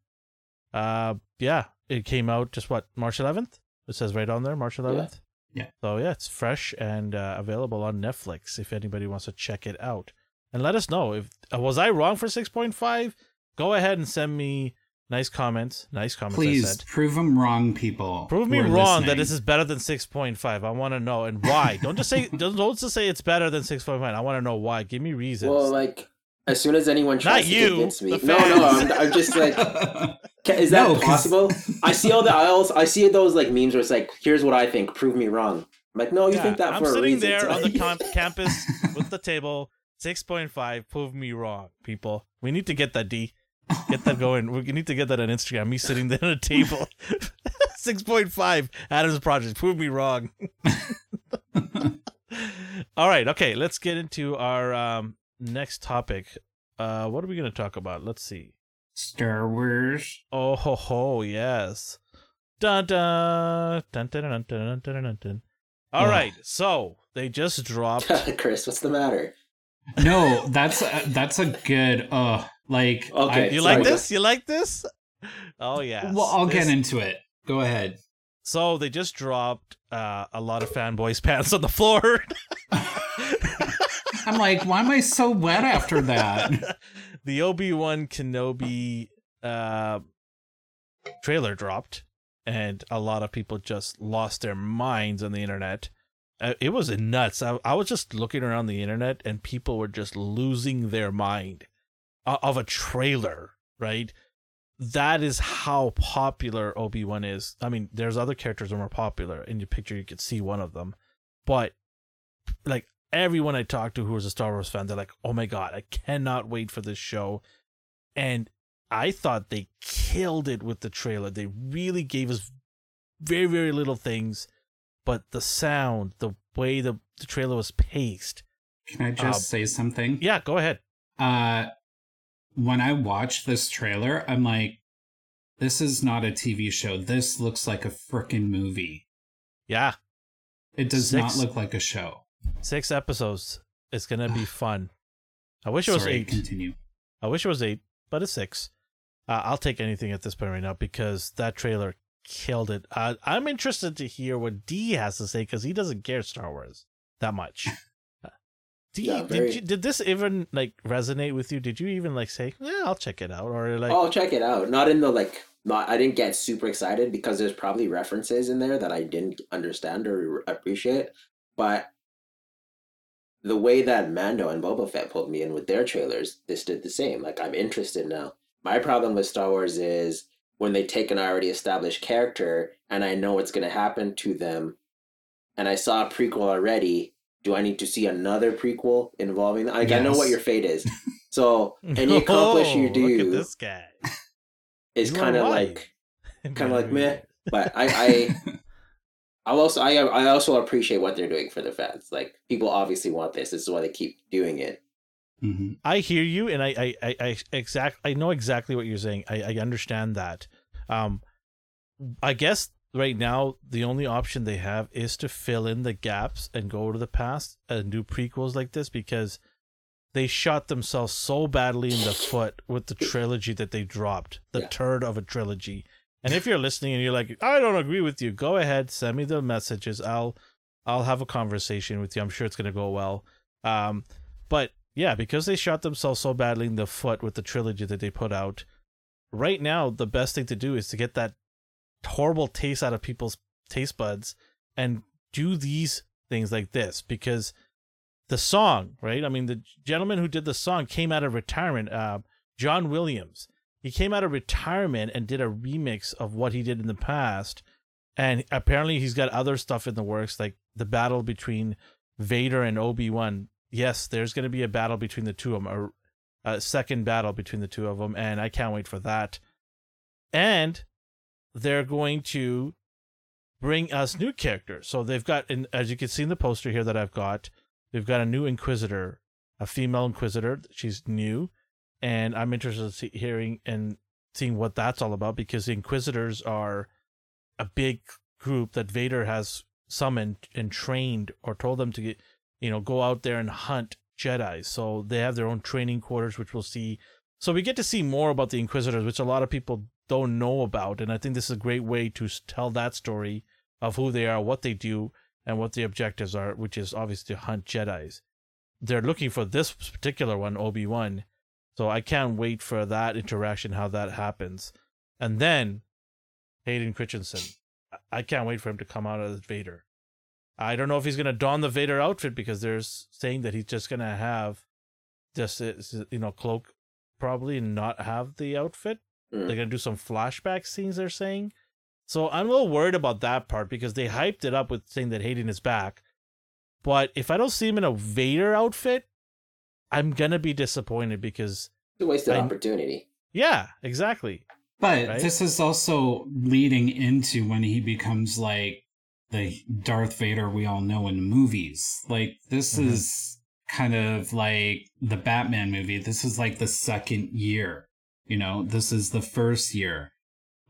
Uh, yeah, it came out just what March eleventh. It says right on there, March eleventh. Yeah. So yeah, it's fresh and uh, available on Netflix if anybody wants to check it out. And let us know if uh, was I wrong for six point five. Go ahead and send me nice comments. Nice comments. I Please said. prove them wrong, people. Prove me are wrong that this is better than six point five. I want to know and why. [laughs] don't just say don't, don't just say it's better than six point five. I want to know why. Give me reasons. well, like as soon as anyone tries Not to you, convince me, no, no, I'm, I'm just like, [laughs] is that No, 'cause- possible? I see all the aisles. I see those like memes where it's like, here's what I think. Prove me wrong. I'm like, no, you Yeah, think that I'm for a sitting reason. there on the com- campus with the table. Six point five. Prove me wrong, people. We need to get that D. Get that going. We need to get that on Instagram. Me sitting there at a table. [laughs] Six point five. Adam's project. Prove me wrong. [laughs] All right. Okay. Let's get into our um, next topic. Uh, what are we going to talk about? Let's see. Star Wars. Oh ho ho! Yes. Dun dun dun dun dun dun dun dun dun. dun. All Ugh. right. So they just dropped. [laughs] Chris, what's the matter? No, that's a, that's a good. Uh, like Okay, I- You like this? You like this? Oh yeah. Well, I'll get into it. Go ahead. So they just dropped uh, a lot of fanboys' [laughs] pants on the floor. [laughs] I'm like, why am I so wet after that? [laughs] the Obi Wan Kenobi uh, trailer dropped, and a lot of people just lost their minds on the internet. Uh, it was nuts. I, I was just looking around the internet, and people were just losing their mind of a trailer. Right, that is how popular Obi Wan is. I mean, there's other characters that are more popular. In your picture, you could see one of them, but like everyone I talked to who was a Star Wars fan, they're like, "Oh my god, I cannot wait for this show." And I thought they killed it with the trailer. They really gave us very very little things, but the sound, the way the, the trailer was paced, Can I just Um, say something? Yeah, go ahead. Uh, when I watched this trailer, I'm like, this is not a TV show. This looks like a freaking movie. Yeah, It does Six- not look like a show. six episodes. It's gonna be fun. I wish it was Sorry, eight. continue. I wish it was eight, but it's six. Uh, I'll take anything at this point right now because that trailer killed it. Uh, I'm interested to hear what D has to say because he doesn't care Star Wars that much. [laughs] Uh, D, Yeah, very- did you, did this even like resonate with you? Did you even like say, "Yeah, I'll check it out," or like, oh, I'll check it out. Not in the like. Not. I didn't get super excited because there's probably references in there that I didn't understand or appreciate. But the way that Mando and Boba Fett put me in with their trailers, this did the same. Like I'm interested now. My problem with Star Wars is when they take an already established character and I know what's going to happen to them, and I saw a prequel already. Do I need to see another prequel involving? Like I know what your fate is. [laughs] So and you accomplish Oh, you Look at do this guy. [laughs] is kind of like [laughs] kind of like meh. But I I I'll also I I also appreciate what they're doing for the fans. Like people obviously want this. This is why they keep doing it. Hmm I hear you, and I, I, I, I exact, I know exactly what you're saying. I, I understand that. Um, I guess right now the only option they have is to fill in the gaps and go to the past and do prequels like this because they shot themselves so badly in the foot with the trilogy that they dropped, the Yeah. turd of a trilogy. And if you're listening and you're like, I don't agree with you, go ahead, send me the messages. I'll, I'll have a conversation with you. I'm sure it's gonna go well. Um, but yeah, because they shot themselves so badly in the foot with the trilogy that they put out, right now the best thing to do is to get that horrible taste out of people's taste buds and do these things like this because the song, right? I mean, the gentleman who did the song came out of retirement, uh, John Williams. He came out of retirement and did a remix of what he did in the past. And apparently he's got other stuff in the works, like the battle between Vader and Obi Wan. Yes, there's going to be a battle between the two of them, a, a second battle between the two of them, and I can't wait for that. And they're going to bring us new characters. So they've got, and as you can see in the poster here that I've got, they've got a new Inquisitor, a female Inquisitor. She's new, and I'm interested in see, hearing and seeing what that's all about because the Inquisitors are a big group that Vader has summoned and trained or told them to get, you know, go out there and hunt Jedi. So they have their own training quarters, which we'll see. So we get to see more about the Inquisitors, which a lot of people don't know about, and I think this is a great way to tell that story of who they are, what they do, and what the objectives are, which is obviously to hunt Jedi's. They're looking for this particular one, Obi Wan. So I can't wait for that interaction, how that happens, and then Hayden Christensen. I- can't wait for him to come out as Vader. I don't know if he's gonna don the Vader outfit because they're saying that he's just gonna have just you know cloak probably and not have the outfit. Mm. They're gonna do some flashback scenes. They're saying, so I'm a little worried about that part because they hyped it up with saying that Hayden is back, but if I don't see him in a Vader outfit, I'm gonna be disappointed because It's a wasted I- opportunity. yeah, exactly. But Right? this is also leading into when he becomes like the Darth Vader we all know in movies. Like this Mhm. is kind of like the Batman movie. This is like the second year. You know, this is the first year.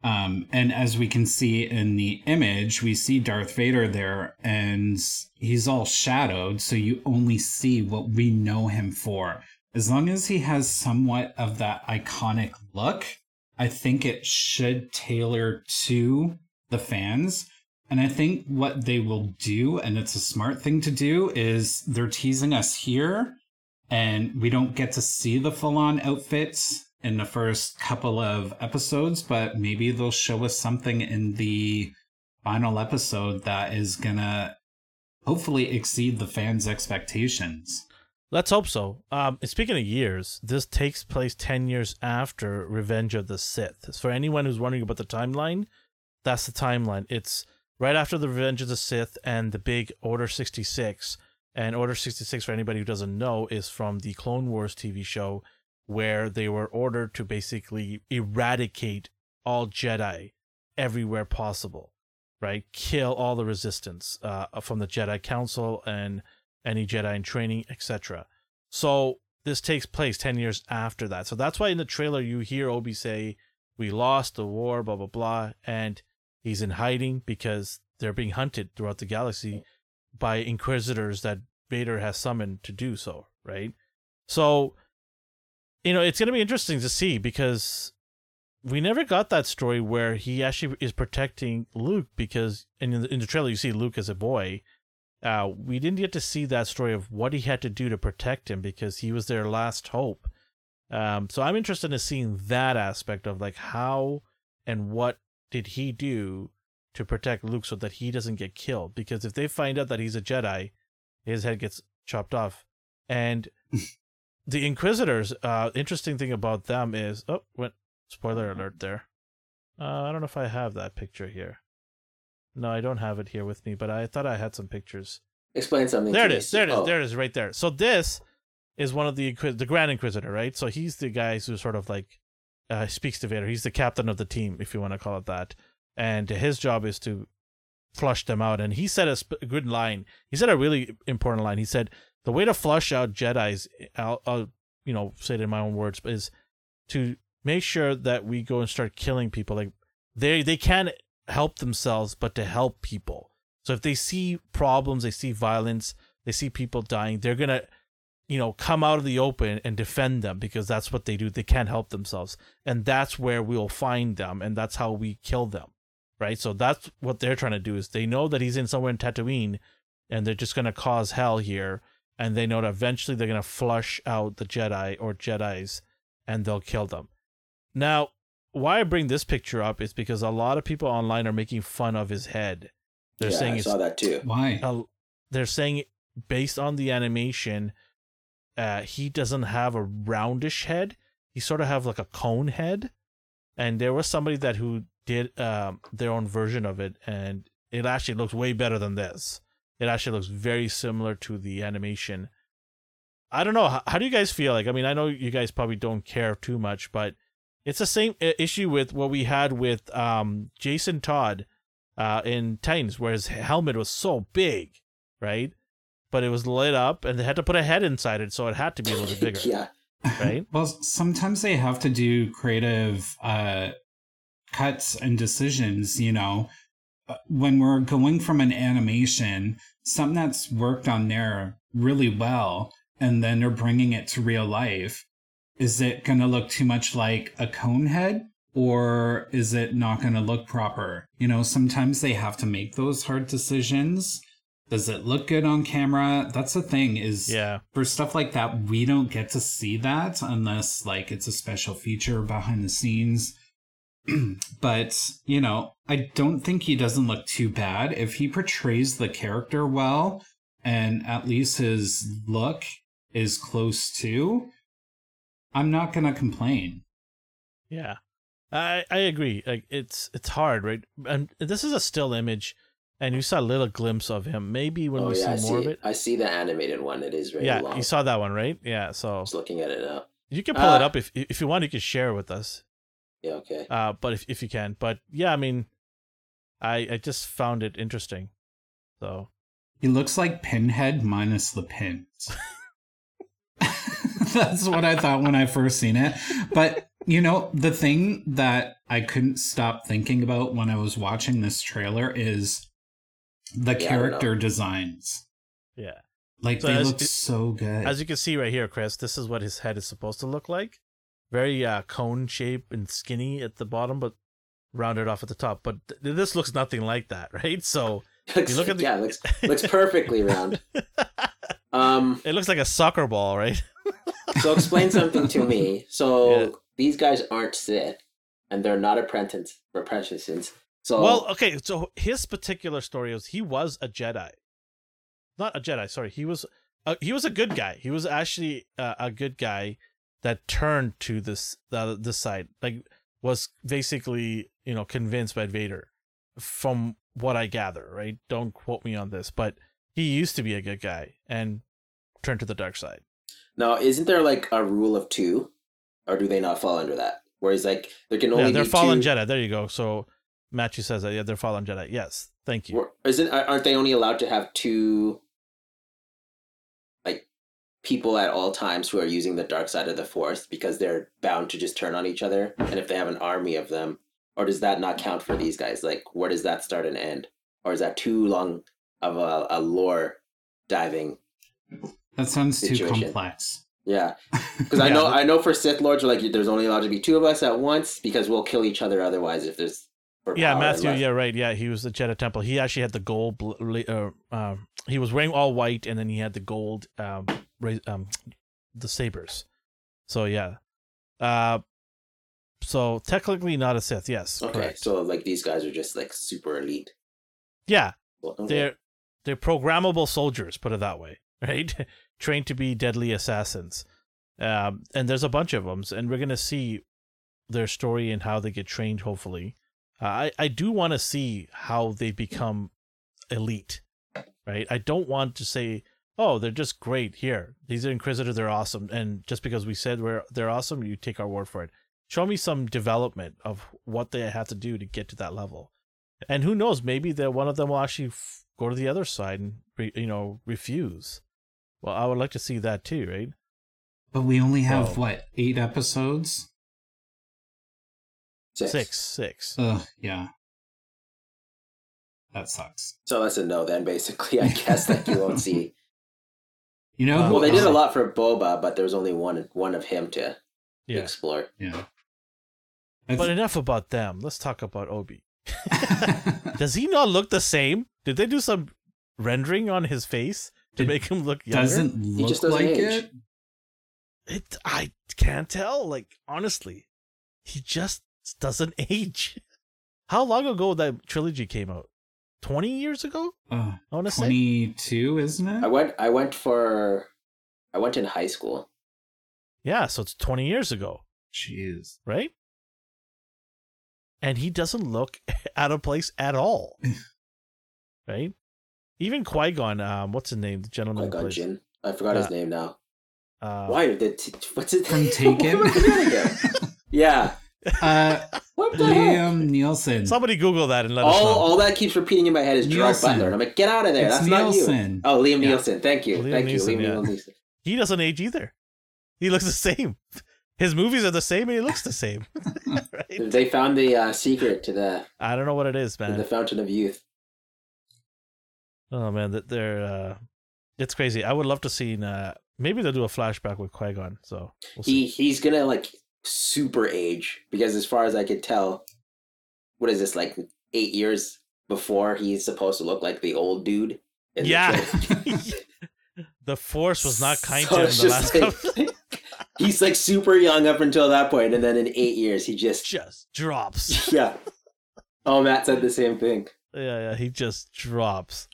Um, and as we can see in the image, we see Darth Vader there and he's all shadowed, so you only see what we know him for. As long as he has somewhat of that iconic look, I think it should tailor to the fans. And I think what they will do, and it's a smart thing to do, is they're teasing us here, and we don't get to see the full on outfits in the first couple of episodes, but maybe they'll show us something in the final episode that is gonna hopefully exceed the fans' expectations. Let's hope so. Um, speaking of years, this takes place 10 years after Revenge of the Sith. For anyone who's wondering about the timeline, that's the timeline. It's right after the Revenge of the Sith and the big Order 66. And Order 66, for anybody who doesn't know, is from the Clone Wars TV show where they were ordered to basically eradicate all Jedi everywhere possible, right? Kill all the resistance uh, from the Jedi Council and any Jedi in training, etc. So this takes place 10 years after that. So that's why in the trailer you hear Obi say, We lost the war, blah, blah, blah. And he's in hiding because they're being hunted throughout the galaxy by inquisitors that Vader has summoned to do so, right? So, you know, it's going to be interesting to see because we never got that story where he actually is protecting Luke because in the, in the trailer you see Luke as a boy. Uh, we didn't get to see that story of what he had to do to protect him because he was their last hope. Um, so I'm interested in seeing that aspect of like how and what did he do to protect Luke so that he doesn't get killed? Because if they find out that he's a Jedi, his head gets chopped off. And [laughs] the Inquisitors, uh, interesting thing about them is oh, went spoiler alert there. Uh, I don't know if I have that picture here. No, I don't have it here with me, but I thought I had some pictures. Explain something. There to it me. is. There it is. Oh, There it is. Right there. So this is one of the Inquis- the Grand Inquisitor, right? So he's the guy who sort of like uh, speaks to Vader. He's the captain of the team, if you want to call it that. And his job is to flush them out. And he said a, sp- a good line. He said a really important line. He said the way to flush out Jedi's, I'll, I'll you know say it in my own words, is to make sure that we go and start killing people. Like they they can't help themselves, but to help people. So if they see problems, they see violence, they see people dying, they're gonna, you know, come out of the open and defend them because that's what they do. They can't help themselves, and that's where we'll find them, and that's how we kill them, right? So that's what they're trying to do. Is they know that he's in somewhere in Tatooine, and they're just gonna cause hell here, and they know that eventually they're gonna flush out the Jedi or Jedi's, and they'll kill them. Now, why I bring this picture up is because a lot of people online are making fun of his head. They're yeah, saying I saw that too. Why? uh, they're saying based on the animation, uh, he doesn't have a roundish head. He sort of have like a cone head, and there was somebody that who did um, their own version of it, and it actually looks way better than this. It actually looks very similar to the animation. I don't know. How, how do you guys feel? Like, I mean, I know you guys probably don't care too much, but it's the same issue with what we had with um, Jason Todd uh, in Titans, where his helmet was so big, right? But it was lit up, and they had to put a head inside it, so it had to be a little bit bigger, [laughs] yeah. right? [laughs] Well, sometimes they have to do creative uh, cuts and decisions, you know. Uh, When we're going from an animation, something that's worked on there really well, and then they're bringing it to real life, is it going to look too much like a cone head? Or is it not going to look proper? You know, sometimes they have to make those hard decisions. Does it look good on camera? That's the thing is Yeah, for stuff like that, we don't get to see that unless like it's a special feature behind the scenes. [clears throat] but, you know, I don't think he doesn't look too bad. If he portrays the character well and at least his look is close to, I'm not going to complain. yeah, I I agree. Like it's it's hard, right? And this is a still image, and you saw a little glimpse of him. Maybe when oh we yeah, I see more see. of it. I see the animated one. It is very yeah, long. you saw that one, right? Yeah. So Just looking at it now. you can pull it Uh, up if if you want. You can share it with us. Yeah. Okay. Uh, but if if you can, but yeah, I mean, I I just found it interesting. So He looks like Pinhead minus the pins. [laughs] [laughs] That's what I thought when I first seen it. But you know, the thing that I couldn't stop thinking about when I was watching this trailer is the Yeah, character designs. yeah. Like So they as- look so good. As you can see right here, Chris, this is what his head is supposed to look like. Very uh, cone shape and skinny at the bottom, but rounded off at the top. But th- this looks nothing like that, [laughs] right? So [laughs] Looks, look at the- yeah, looks [laughs] looks perfectly round. Um. it looks like a soccer ball, right? So explain something to me. So Yeah. these guys aren't Sith, and they're not apprentice apprentices. So Well, okay. So his particular story was he was a Jedi, not a Jedi. Sorry, he was uh, he was a good guy. He was actually uh, a good guy that turned to this the this side. Like was basically you know convinced by Vader, from what I gather. Right? Don't quote me on this, but he used to be a good guy and turned to the dark side. now, isn't there like a rule of two, or do they not fall under that? Whereas like there can only yeah, they're be fallen two. Jedi. There you go. So Matthew says that. Yeah, they're fallen Jedi. Yes, thank you. Isn't aren't they only allowed to have two like people at all times who are using the dark side of the force because they're bound to just turn on each other and if they have an army of them or does that not count for these guys like where does that start and end or is that too long of a, a lore diving That sounds too complex. yeah [laughs] because i know but- i know for sith lords like there's only allowed to be two of us at once because we'll kill each other otherwise if there's for Yeah, Matthew. Yeah, right. Yeah, he was the Jedi Temple. He actually had the gold. Uh, um, he was wearing all white, and then he had the gold, um, um, the sabers. So yeah, uh, so technically not a Sith. Yes, okay correct. so like these guys are just like super elite yeah, Well, okay. they're they're programmable soldiers. Put it that way, [laughs] right? Trained to be deadly assassins. Um, and there's a bunch of them, and we're gonna see their story and how they get trained. Hopefully, uh, I I do want to see how they become elite, right? I don't want to say, oh, they're just great. Here, these are Inquisitors, they're awesome, and just because we said we're they're awesome, you take our word for it. Show me some development of what they have to do to get to that level, and who knows, maybe that one of them will actually f- go to the other side and re- you know refuse. Well, I would like to see that too, right? But we only have what eight episodes? Six. Six, six. Ugh, yeah. That sucks. so that's a no then basically i guess that you won't see [laughs] You know Uh, well they did a lot for boba but there was only one one of him to Yeah. explore Yeah. But enough about them. Let's talk about Obi. [laughs] Does he not look the same? Did they do some rendering on his face to It make him look younger? doesn't look just doesn't like age. it. It I can't tell. Like honestly, he just doesn't [laughs] age. How long ago that trilogy came out? Twenty years ago? Uh, I want to say. Twenty-two, isn't it? I it? went. I went for. I went in high school. Yeah, so it's twenty years ago, Jeez. right? And he doesn't look [laughs] out of place at all, [laughs] right? Even Qui Gon, um, what's his name? The gentleman Like who on plays. Jin. I forgot his name now. Uh, Why did t- what's it From What Taken. am I forgetting it? yeah. Uh, [laughs] What heck? Liam Nielsen. Somebody Google that and let us All know. all that keeps repeating in my head is Gerard Nielsen. Butler, and I'm like, get out of there. It's That's not you. Oh, Liam Yeah. Nielsen. Thank you. Liam Thank Neeson, you, Liam yeah. Nielsen. he doesn't age either. He looks the same. [laughs] His movies are the same and he looks the same. [laughs] right? They found the uh, secret to the I don't know what it is, man. the fountain of youth. Oh man, that they're uh it's crazy. I would love to see uh maybe they'll do a flashback with Qui Gon. So we'll. He he's gonna like super age because as far as I could tell, what is this like eight years before he's supposed to look like the old dude? in the Yeah. trilogy? [laughs] the Force was not kind So to him the last like- couple. [laughs] he's like super young up until that point, and then in eight years he just [laughs] just drops. yeah. Oh, Matt said the same thing. Yeah, yeah, he just drops.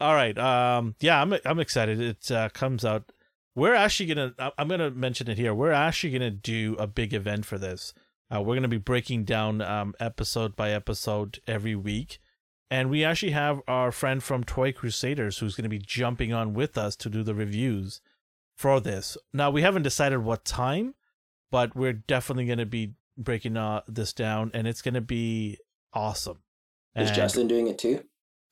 All right. Um yeah, I'm I'm excited. It uh, comes out we're actually going to I'm going to mention it here. We're actually going to do a big event for this. Uh, we're going to be breaking down um episode by episode every week. And we actually have our friend from Toy Crusaders who's going to be jumping on with us to do the reviews for this. Now, we haven't decided what time, but we're definitely going to be breaking uh, this down and it's going to be awesome. Is And Justin doing it too?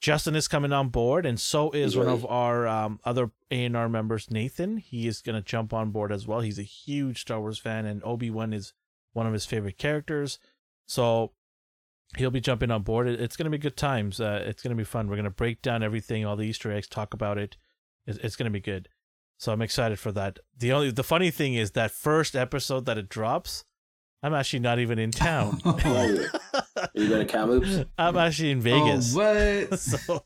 Justin is coming on board, and so is He's one of our um, other A and R members, Nathan. He is going to jump on board as well. He's a huge Star Wars fan, and Obi Wan is one of his favorite characters. So he'll be jumping on board. It's going to be good times. Uh, it's going to be fun. We're going to break down everything, all the Easter eggs, talk about it. It's, it's going to be good. So I'm excited for that. The only the funny thing is that first episode that it drops, I'm actually not even in town. [laughs] [laughs] Where are you? Going to Kamloops? I'm actually in Vegas. Oh, what? [laughs] so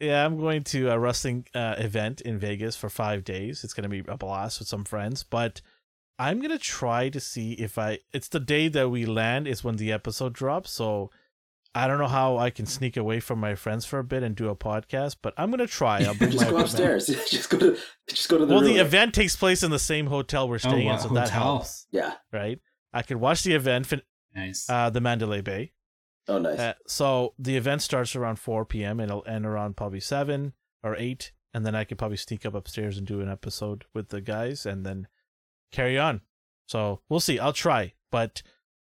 yeah i'm going to a wrestling uh, event in vegas for five days it's going to be a blast with some friends but i'm going to try to see if i it's the day that we land is when the episode drops so i don't know how i can sneak away from my friends for a bit and do a podcast but i'm going to try i'll bring [laughs] Just my go upstairs. [laughs] just go to just go to the well room. the event takes place in the same hotel we're staying wow, in so that helps Yeah. right i could watch the event fin- nice. uh, the mandalay bay Oh, nice. Uh, so the event starts around 4 p.m. and it'll end around probably 7 or 8. And then I could probably sneak up upstairs and do an episode with the guys and then carry on. So we'll see. I'll try. But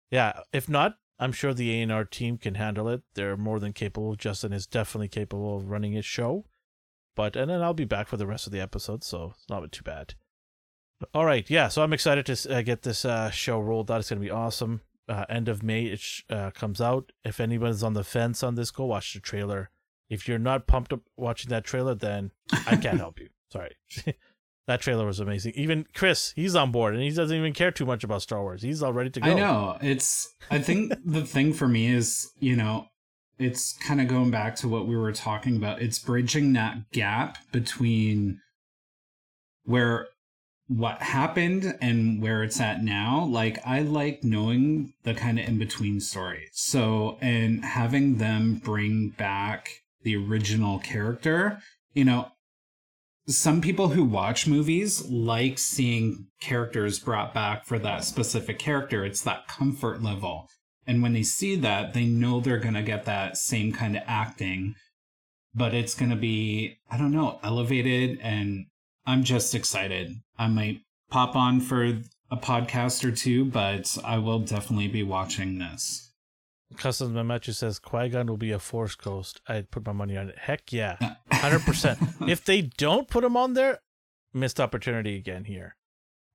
yeah, if not, I'm sure the A&R team can handle it. They're more than capable. Justin is definitely capable of running his show. But and then I'll be back for the rest of the episode, so it's not too bad. All right, yeah. So I'm excited to uh, get this uh, show rolled out. It's gonna be awesome. Uh, end of May it sh- uh, comes out. If anybody's on the fence on this, go watch the trailer. If you're not pumped up watching that trailer, then I can't help you. [laughs] Sorry. [laughs] that trailer was amazing. Even Chris, he's on board and he doesn't even care too much about Star Wars. He's all ready to go. I know. It's I think [laughs] the thing for me is, you know, it's kind of going back to what we were talking about. It's bridging that gap between where what happened and where it's at now. Like I like knowing the kind of in between stories. So and having them bring back the original character, you know, some people who watch movies like seeing characters brought back for that specific character. It's that comfort level. And when they see that, they know they're going to get that same kind of acting, but it's going to be, I don't know, elevated. And I'm just excited. I might pop on for a podcast or two, but I will definitely be watching this. Customs Mamachu says Qui Gon will be a Force Ghost. I'd put my money on it. Heck yeah, hundred percent. [laughs] If they don't put him on there, missed opportunity again here,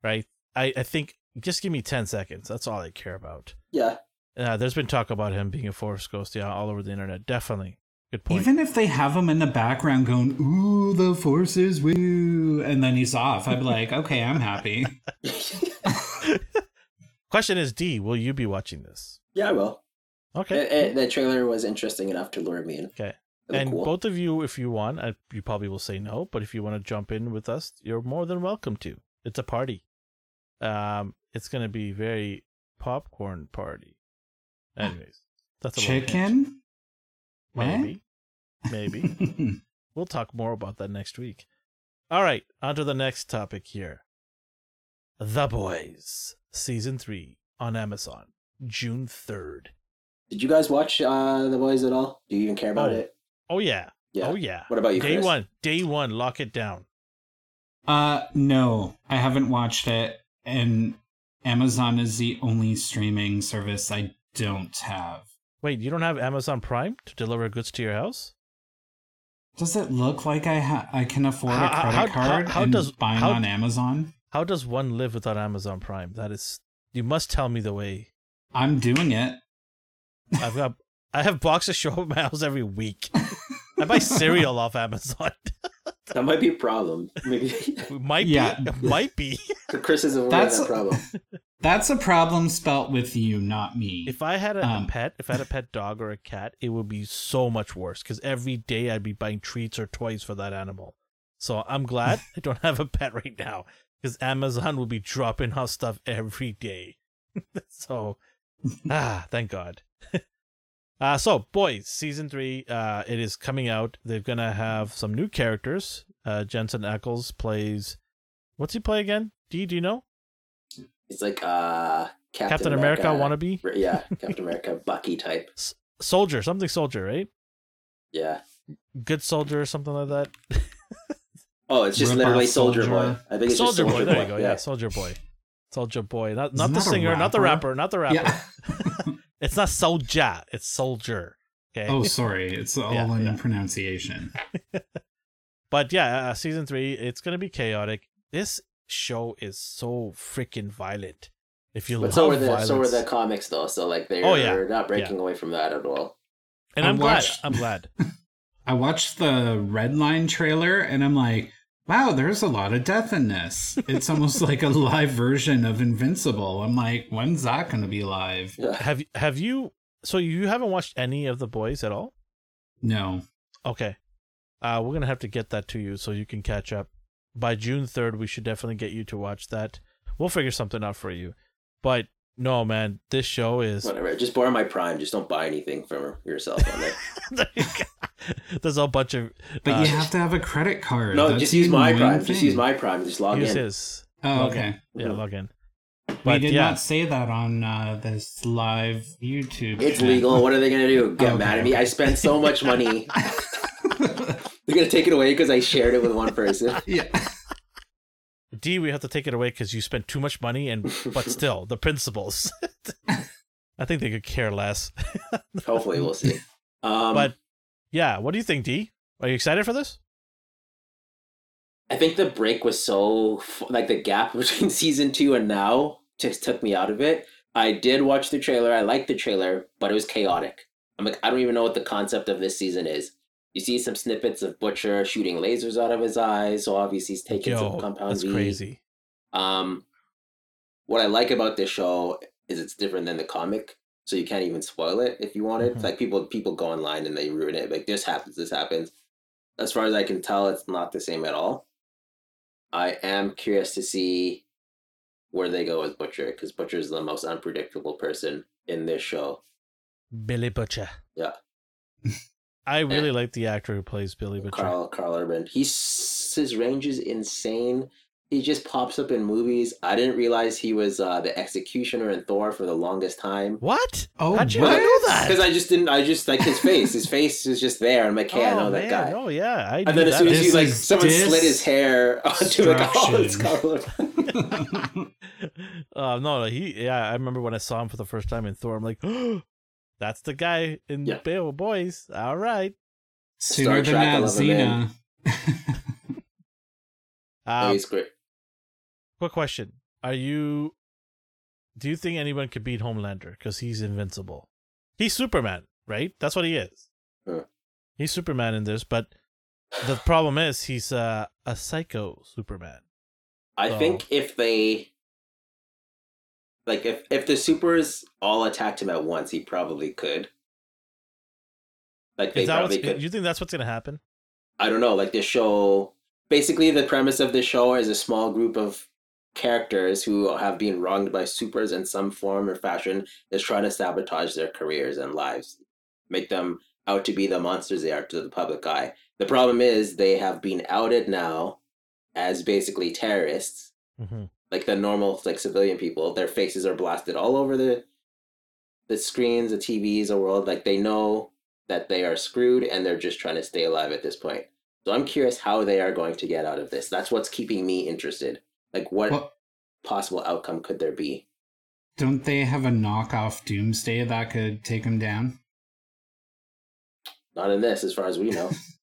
right? I I think just give me ten seconds. That's all I care about. Yeah. Uh, there's been talk about him being a Force Ghost, yeah, all over the internet. Definitely, good point. Even if they have him in the background going, "Ooh, the forces, woo," and then he's off, I'd be like, "Okay, I'm happy." [laughs] Question is, D, will you be watching this? Yeah, I will. Okay. It- it- the trailer was interesting enough to lure me in. Okay. And cool. both of you, if you want, I, you probably will say no, but if you want to jump in with us, you're more than welcome to. It's a party. Um, it's gonna be very popcorn party. [gasps] Anyways, that's a little hint. Chicken? Maybe, maybe [laughs] we'll talk more about that next week. All right, on to the next topic here. The Boys, season three on Amazon, June third. Did you guys watch uh, The Boys at all? Do you even care about Oh, it? Oh yeah, Yeah. oh yeah. What about you, Day Chris? one, day one, lock it down. Uh, no, I haven't watched it, and Amazon is the only streaming service I don't have. Wait, you don't have Amazon Prime to deliver goods to your house? Does it look like I ha- I can afford How- a credit how- card how- how and does- buying how- on Amazon? How does one live without Amazon Prime? That is, you must tell me the way. I'm doing it. I've got, I have boxes [laughs] show up at my house every week. [laughs] I buy cereal off Amazon. [laughs] That might be a problem. Maybe It might Yeah. be, might be. [laughs] Chris is aware That's- of that problem. [laughs] That's a problem spelt with you, not me. If I had a, a Um, pet, if I had a pet dog or a cat, it would be so much worse because every day I'd be buying treats or toys for that animal. So I'm glad [laughs] I don't have a pet right now because Amazon will be dropping off stuff every day. so, ah, thank God. Uh, so, boys, season three, uh, it is coming out. They're gonna have some new characters. Uh, Jensen Ackles plays. What's he play again? D, do you know? He's like uh, Captain, Captain America, wannabe Yeah, Captain America, [laughs] Bucky type. soldier, something soldier, right? Yeah. Good soldier or something like that. [laughs] Oh, it's just literally off Soldier Boy. I think it's Soldier just boy, Soldier there you go. Yeah. Soldier boy, Soldier boy. Not not Isn't the singer, not the rapper? rapper, not the rapper. yeah. [laughs] It's not soldier, it's soldier. Okay. oh, sorry. It's [laughs] all Yeah, in yeah. pronunciation. [laughs] But yeah, uh, season three, it's gonna be chaotic. This show is so freaking violent. If you But love so were the violence, so were the comics though. So like they're Oh, yeah. not breaking away from that at all. and I I'm watched- glad. I'm glad. [laughs] I watched the Red Line trailer and I'm like, wow, there's a lot of death in this. It's almost [laughs] like a live version of Invincible. I'm like, when's that going to be live? Yeah. have have you? So you haven't watched any of the boys at all? No. Okay. Uh, we're gonna have to get that to you so you can catch up. By June third, we should definitely get you to watch that. We'll figure something out for you. But no, man, this show is. Whatever. Just borrow my Prime. Just don't buy anything from yourself on [laughs] there. [laughs] There's a bunch of. But uh, you have to have a credit card. no, That's just use my annoying Prime. Just use my Prime. Just log use in. his. Oh, log in. okay. Yeah, Mhm. log in. We did yeah, not say that on uh, this live YouTube. It's channel. legal. What are they gonna do? [laughs] Get Okay, mad at me? I spent so much money. [laughs] They're gonna take it away because I shared it with one person. yeah. D, we have to take it away because you spent too much money, and but still, the principles. I think they could care less. Hopefully, we'll see. Um, but yeah, what do you think, D? Are you excited for this? I think the break was so like the gap [laughs] between season two and now just took me out of it. I did watch the trailer. I liked the trailer, but it was chaotic. I'm like, I don't even know what the concept of this season is. You see some snippets of Butcher shooting lasers out of his eyes, so obviously he's taking Yo, some compound that's V. crazy. Um, what I like about this show is it's different than the comic, so you can't even spoil it if you want it. Mhm. Like people, people go online and they ruin it. Like this happens, this happens. As far as I can tell, it's not the same at all. I am curious to see where they go with Butcher because Butcher is the most unpredictable person in this show. Billy Butcher. Yeah. I really like the actor who plays Billy Butcher. Carl Karl Urban. He's his range is insane. He just pops up in movies. I didn't realize he was uh, the executioner in Thor for the longest time. What? Oh, How'd you what? not know that? Because I just didn't. I just like his face. His face is just there. I'm like, hey, I Oh, know that guy. Oh yeah, I And knew then as that. soon as This you like, is someone slit his hair onto like, oh, it's destruction. [laughs] [laughs] Uh, no, he. Yeah, I remember when I saw him for the first time in Thor. I'm like, [gasps] that's the guy in Yeah. Bale Boys. All right. Sooner than Trek, that, love him, Xena. Oh, Um, [laughs] he's great. Quick question: Are you? Do you think anyone could beat Homelander because he's invincible? He's Superman, right? That's what he is. Huh. He's Superman in this, but the problem is he's uh, a psycho Superman. I so- think if they like if if the supers all attacked him at once, he probably could. Like they probably could. you think that's what's gonna happen? I don't know, like this show basically the premise of this show is a small group of characters who have been wronged by supers in some form or fashion is trying to sabotage their careers and lives. Make them out to be the monsters they are to the public eye. The problem is they have been outed now as basically terrorists. hmm Like the normal like civilian people, their faces are blasted all over the the screens, the TVs, the world. Like they know that they are screwed and they're just trying to stay alive at this point. So I'm curious how they are going to get out of this. That's what's keeping me interested. Like what Well, possible outcome could there be? don't they have a knockoff Doomsday that could take him down? Not in this, as far as we know.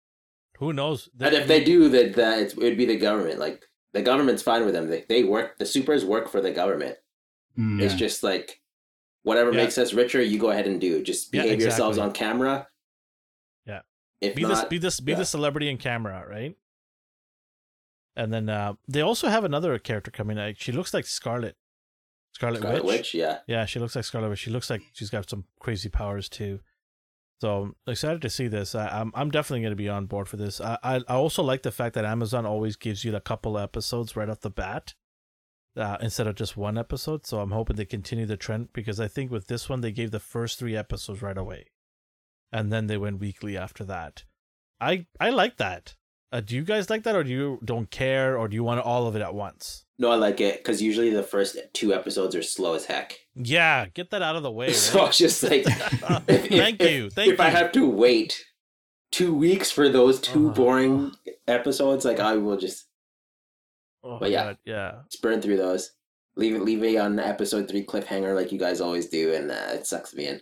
[laughs] Who knows? and if they do, that that it would be the government. Like the government's fine with them. They they work. The supers work for the government. Mm. It's just like whatever Yeah. makes us richer, you go ahead and do. Just Yeah, behave yourselves on camera. Yeah. If be not, this be this be yeah. the celebrity in camera, right? And then uh, they also have another character coming. Like she looks like Scarlet, Scarlet, Scarlet Witch. Witch, yeah. Yeah, she looks like Scarlet Witch. She looks like she's got some crazy powers too. So I'm excited to see this. I, I'm I'm definitely going to be on board for this. I, I I also like the fact that Amazon always gives you a couple episodes right off the bat, uh, instead of just one episode. So I'm hoping they continue the trend because I think with this one they gave the first three episodes right away, and then they went weekly after that. I I like that. Uh, do you guys like that, or do you don't care, or do you want all of it at once? No, I like it because usually the first two episodes are slow as heck. Yeah, get that out of the way. [laughs] So Right? it's just like, [laughs] [laughs] if- thank if- you, thank if you. I have to wait two weeks for those two Oh. boring episodes, like I will just Oh, But yeah. God, yeah. just burn through those. Leave it, leave it on episode three cliffhanger like you guys always do, and uh, it sucks me in.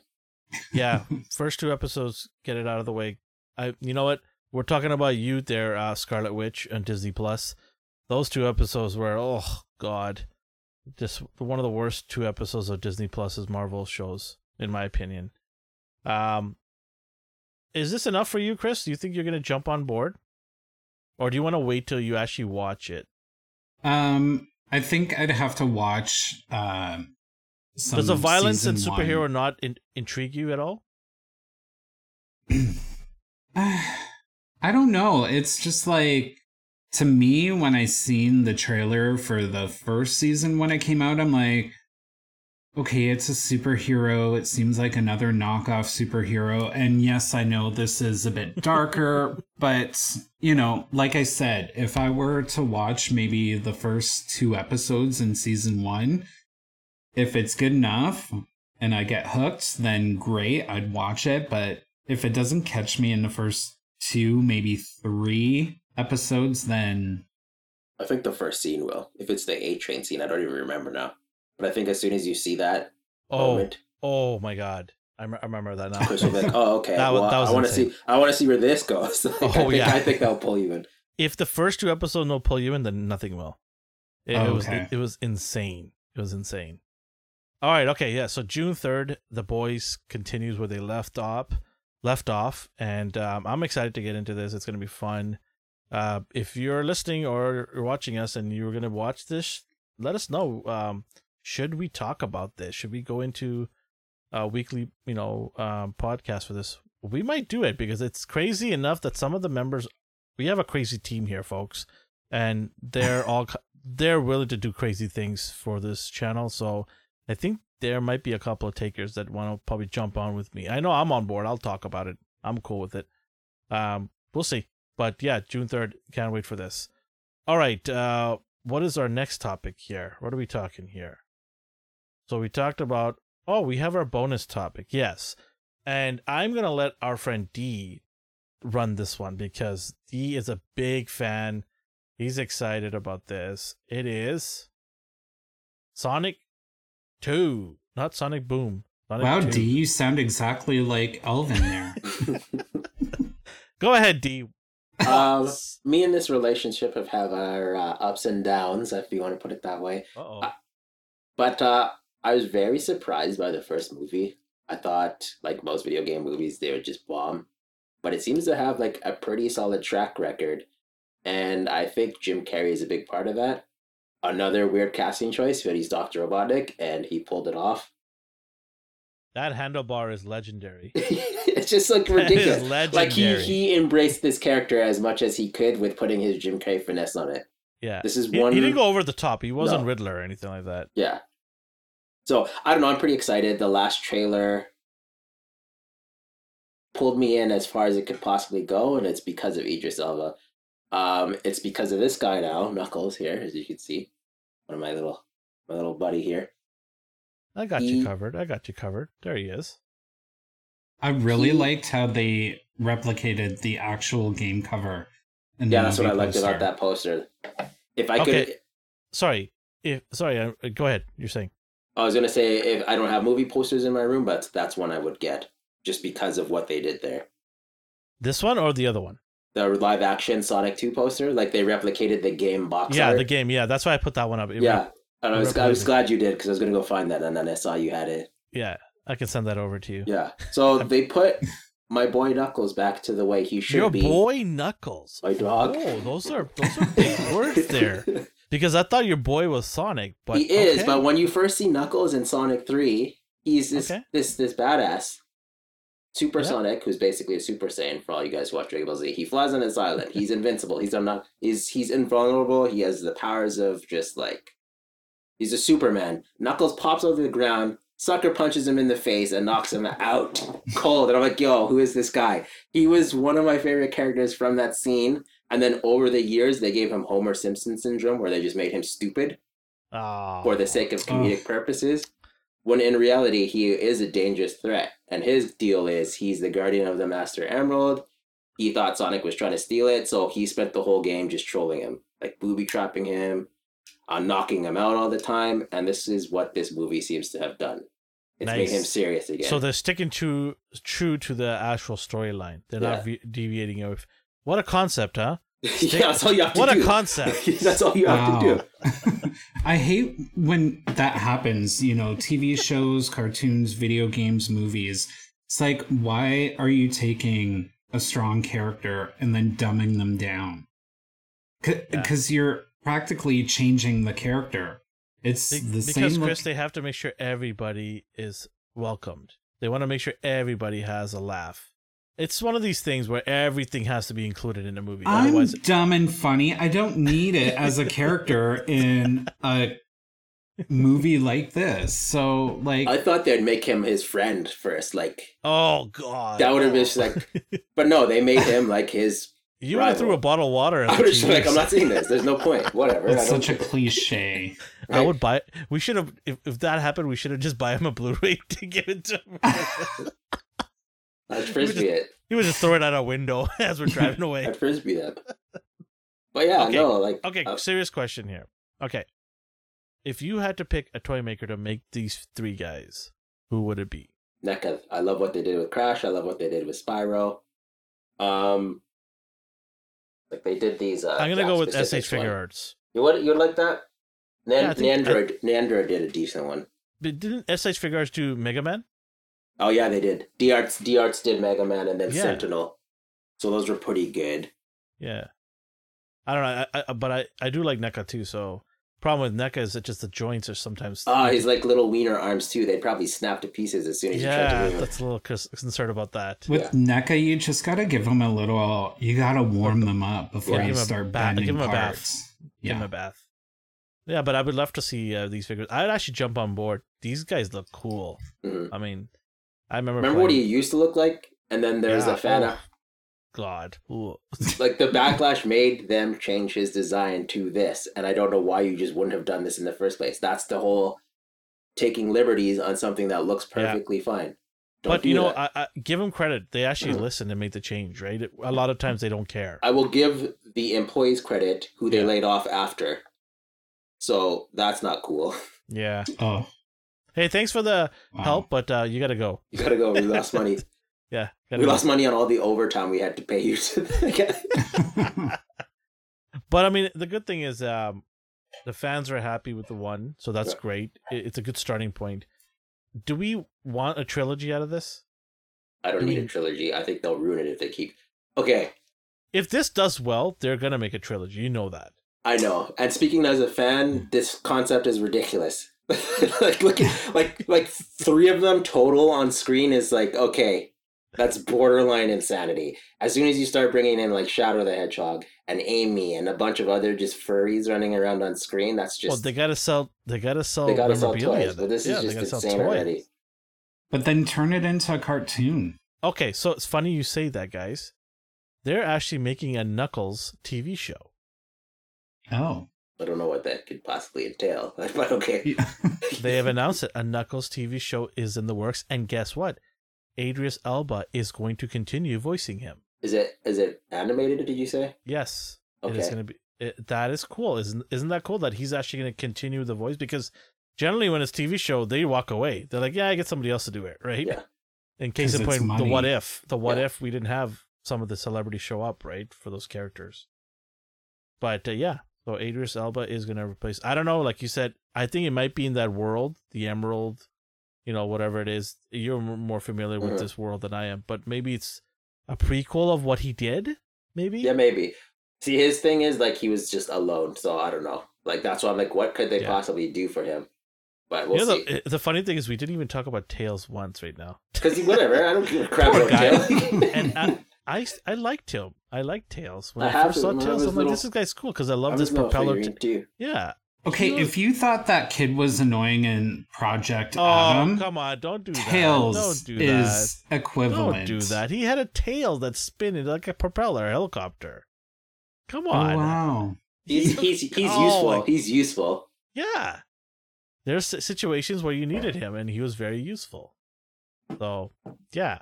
yeah first two episodes get it out of the way i you know what we're talking about you there uh scarlet witch and disney plus. Those two episodes were oh god. Just one of the worst two episodes of disney plus's marvel shows in my opinion. Um is this enough for you chris? Do you think you're gonna jump on board? Or do you want to wait till you actually watch it? Um, I think I'd have to watch. Um, some does the violence and superhero one. not in- intrigue you at all [clears throat] [sighs] [sighs] I don't know. It's just like to me when I seen the trailer for the first season when it came out, I'm like, okay, it's a superhero. It seems like another knockoff superhero. And yes, I know this is a bit darker, [laughs] but you know, like I said, if I were to watch maybe the first two episodes in season one, if it's good enough and I get hooked, then great, I'd watch it. But if it doesn't catch me in the first two, maybe three episodes, then I think the first scene will. If it's the A train scene, I don't even remember now. But I think as soon as you see that oh moment, oh my god i, remember that now Chris will be like, "Oh, okay. [laughs] That well, that was I want to see. I want to see where this goes." [laughs] Like, I Oh, think, yeah. I think that'll pull you in. [laughs] if the first two episodes don't pull you in, then nothing will. It, it was Okay. it, it was insane. It was insane. All right, okay, yeah. So June third, the boys continues where they left off, left off, and um, I'm excited to get into this. It's gonna be fun. Uh, if you're listening or you're watching us and you're gonna watch this, let us know. Um, should we talk about this? Should we go into a weekly, you know, um, podcast for this? We might do it because it's crazy enough that some of the members, we have a crazy team here, folks, and they're [laughs] all they're willing to do crazy things for this channel. So I think there might be a couple of takers that want to probably jump on with me. I know I'm on board. I'll talk about it. I'm cool with it. Um, we'll see. But yeah, June third. Can't wait for this. All right. Uh, what is our next topic here? What are we talking here? So we talked about. Oh, we have our bonus topic. Yes, and I'm gonna let our friend D run this one because D is a big fan. He's excited about this. It is Sonic 2, not Sonic Boom. Sonic Wow, 2. D, you sound exactly like Elvin there. [laughs] [laughs] Go ahead, D. um, me and this relationship have had our uh, ups and downs, if you want to put it that way. Uh-oh. Uh, But uh, I was very surprised by the first movie. I thought, like most video game movies, they would just bomb. But it seems to have like a pretty solid track record. And I think Jim Carrey is a big part of that. Another weird casting choice, but he's Dr. Robotnik, and he pulled it off. that handlebar is legendary. [laughs] it's just like ridiculous. Like he, he embraced this character as much as he could with putting his Jim Carrey finesse on it. Yeah. This is He, one he didn't go over the top. He wasn't No. Riddler or anything like that. Yeah. So I don't know. I'm pretty excited. The last trailer pulled me in as far as it could possibly go, and it's because of Idris Elba. Um, it's because of this guy now, Knuckles here, as you can see, one of my little my little buddy here. I got He- you covered. I got you covered. There he is. I really He- liked how they replicated the actual game cover. in the Yeah, that's what I movie liked about poster. that poster. If I Okay. could, Sorry. If sorry, uh, go ahead. You're saying. I was gonna say if I don't have movie posters in my room, but that's one I would get just because of what they did there. This one or the other one? The live action Sonic Two poster, like they replicated the game box yeah, art. the game. Yeah, that's why I put that one up. It- yeah, and I was I was glad you did because I was gonna go find that, and then I saw you had it. Yeah, I can send that over to you. Yeah, so [laughs] they put my boy Knuckles back to the way he should Your be. boy Knuckles. My dog. Oh, those are those are big [laughs] words there. Because I thought your boy was Sonic, but he is, okay. but when you first see Knuckles in Sonic Three, he's this Okay. this this badass. Super Yeah. Sonic, who's basically a Super Saiyan for all you guys who watch Dragon Ball Z. He flies on his island. He's invincible. He's not. He's he's invulnerable. He has the powers of just like. He's a Superman. Knuckles pops over the ground. Sucker punches him in the face and knocks him out cold. And I'm like, yo, who is this guy? He was one of my favorite characters from that scene. And then over the years, they gave him Homer Simpson syndrome, where they just made him stupid Ah, for the sake of comedic purposes. When in reality, he is a dangerous threat. And his deal is he's the guardian of the Master Emerald. He thought Sonic was trying to steal it, so he spent the whole game just trolling him, like booby trapping him, uh, knocking him out all the time. And this is what this movie seems to have done. It's made him serious again. So they're sticking to true to the actual storyline. They're not Yeah. ve- deviating. What a concept, huh? [laughs] yeah, that's all you have to What do. a concept. [laughs] that's all you have to do. [laughs] I hate when that happens, you know, TV shows, cartoons, video games, movies. It's like, why are you taking a strong character and then dumbing them down? Because you're practically changing the character. It's Be- the because same. Chris, look- they have to make sure everybody is welcomed. They want to make sure everybody has a laugh. It's one of these things where everything has to be included in a movie. I'm Otherwise, dumb and funny. I don't need it as a character in a movie like this. So, like, I thought they'd make him his friend first, like, oh god, That would've been Oh. just like- [laughs] but no, they made him like his. you would have threw a bottle of water. At I would have like, I'm not seeing this. There's no point. [laughs] Whatever. It's such a cliche. I would buy. We should have. If, if that happened, we should have just buy him a Blu-ray [laughs] to give it to him. I'd frisbee it. he would just throw it out a window [laughs] as we're driving away. I'd frisbee them. But yeah, Okay. no, like Okay, uh, serious question here. Okay, if you had to pick a toy maker to make these three guys, who would it be? NECA. I love what they did with Crash. I love what they did with Spyro. Um, Like they did these. Uh, I'm gonna go with SH Figure one. Arts. You would you would like that? Nan- Yeah, I think- Nendoroid Nendoroid did a decent one. But didn't S.H.Figuarts do Mega Man? Oh yeah, they did. D Arts D Arts did Mega Man and then Yeah. Sentinel. So those were pretty good. Yeah. I don't know, I, I, but I, I do like NECA too. So problem with NECA is that just the joints are sometimes. Ah, he's like little wiener arms too. They'd probably snap to pieces as soon as you tried yeah, to move. that's a little cons- concerned about that. With Yeah. NECA, you just gotta give them a little. You gotta warm them up before Yeah, you give 'em a start bath- bending give 'em a bath. parts. Give him Yeah. a bath. Yeah, but I would love to see uh, these figures. I'd actually jump on board. These guys look cool. Mhm. I mean, I remember. Remember what he used to look like? And then there's Yeah, a fan oh. God. [laughs] Like the backlash made them change his design to this, and I don't know why you just wouldn't have done this in the first place. That's the whole taking liberties on something that looks Yeah. perfectly fine. Don't But you know. I, I give them credit. They actually Mhm. listened and made the change, right? A lot of times they don't care. I will give the employees credit who they Yeah. laid off after. So that's not cool. Yeah. Oh, Hey, thanks for the wow. help, but uh, you got to go. You gotta go. We lost money. [laughs] Yeah. we go. lost money on all the overtime we had to pay you. To [laughs] [laughs] But I mean, the good thing is, um, the fans are happy with the one, so that's Yeah. great. It's a good starting point. Do we want a trilogy out of this? I don't I need a trilogy. I think they'll ruin it if they keep. Okay, If this does well, they're gonna make a trilogy. You know that. I know. And speaking as a fan, this concept is ridiculous. [laughs] like look at like like three of them total on screen is like okay, that's borderline insanity. As soon as you start bringing in like Shadow the Hedgehog and Amy and a bunch of other just furries running around on screen, that's just well, they gotta sell. They gotta sell. they gotta sell toys. But this yeah, is just insane toys. already. but then turn it into a cartoon. Okay, so it's funny you say that, guys. They're actually making a Knuckles TV show. Oh, I don't know what that could possibly entail, [laughs] but okay. [laughs] They have announced it. A Knuckles TV show is in the works, and guess what? Idris Elba is going to continue voicing him. Is it is it animated? Did you say? Yes, it is Okay. going to be. It, that is cool. Isn't isn't that cool that he's actually going to continue the voice? Because generally, when it's TV show, they walk away. They're like, "Yeah, I get somebody else to do it." Right? Yeah. In case of it's point, the what if, the what Yeah. if we didn't have some of the celebrities show up, right, for those characters. But uh, yeah, so Idris Elba is going to replace. I don't know, like you said, I think it might be in that world, the Emerald, you know, whatever it is. You're more familiar with Mhm. this world than I am, but maybe it's a prequel of what he did. Maybe. Yeah, maybe. See, his thing is like he was just alone, so I don't know. Like that's why I'm like, what could they Yeah. possibly do for him? But we'll you know, see. the, the funny thing is, we didn't even talk about Tails once right now. Because whatever, I don't give a crap about guy. Tail. [laughs] And I, I, I liked him. I liked Tails. When I I, have first saw I Tails, I'm like, this guy's cool because I I love was this propeller. figurine, T- too. yeah. okay. He If you thought that kid was annoying in Project Oh, Adam, come on. Don't do that. Tails Don't do is that. equivalent. Don't do that. He had a tail that's spinning like a propeller, a helicopter. Come Oh on. wow! He's he's he's Oh, useful. He's useful. Yeah. There's situations where you needed him and he was very useful. So, yeah.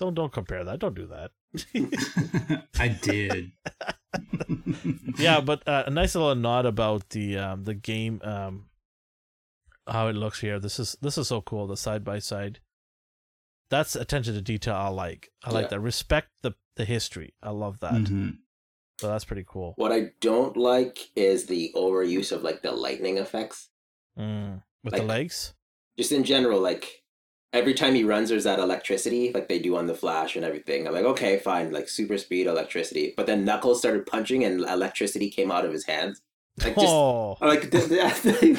Don't don't compare that. Don't do that. [laughs] I did. yeah, but uh, a nice little nod about the um the game um how it looks here. This is this is so cool. The side by side. That's attention to detail. I like. I like Yeah. that. Respect the the history. I love that. Mhm. So that's pretty cool. What I don't like is the overuse of like the lightning effects. Mm. With the legs. Just in general, like every time he runs, there's that electricity, like they do on the Flash and everything. I'm like, okay, fine, like super speed electricity. But then Knuckles started punching, and electricity came out of his hands. Like just oh. Like, [laughs] th- th- [laughs]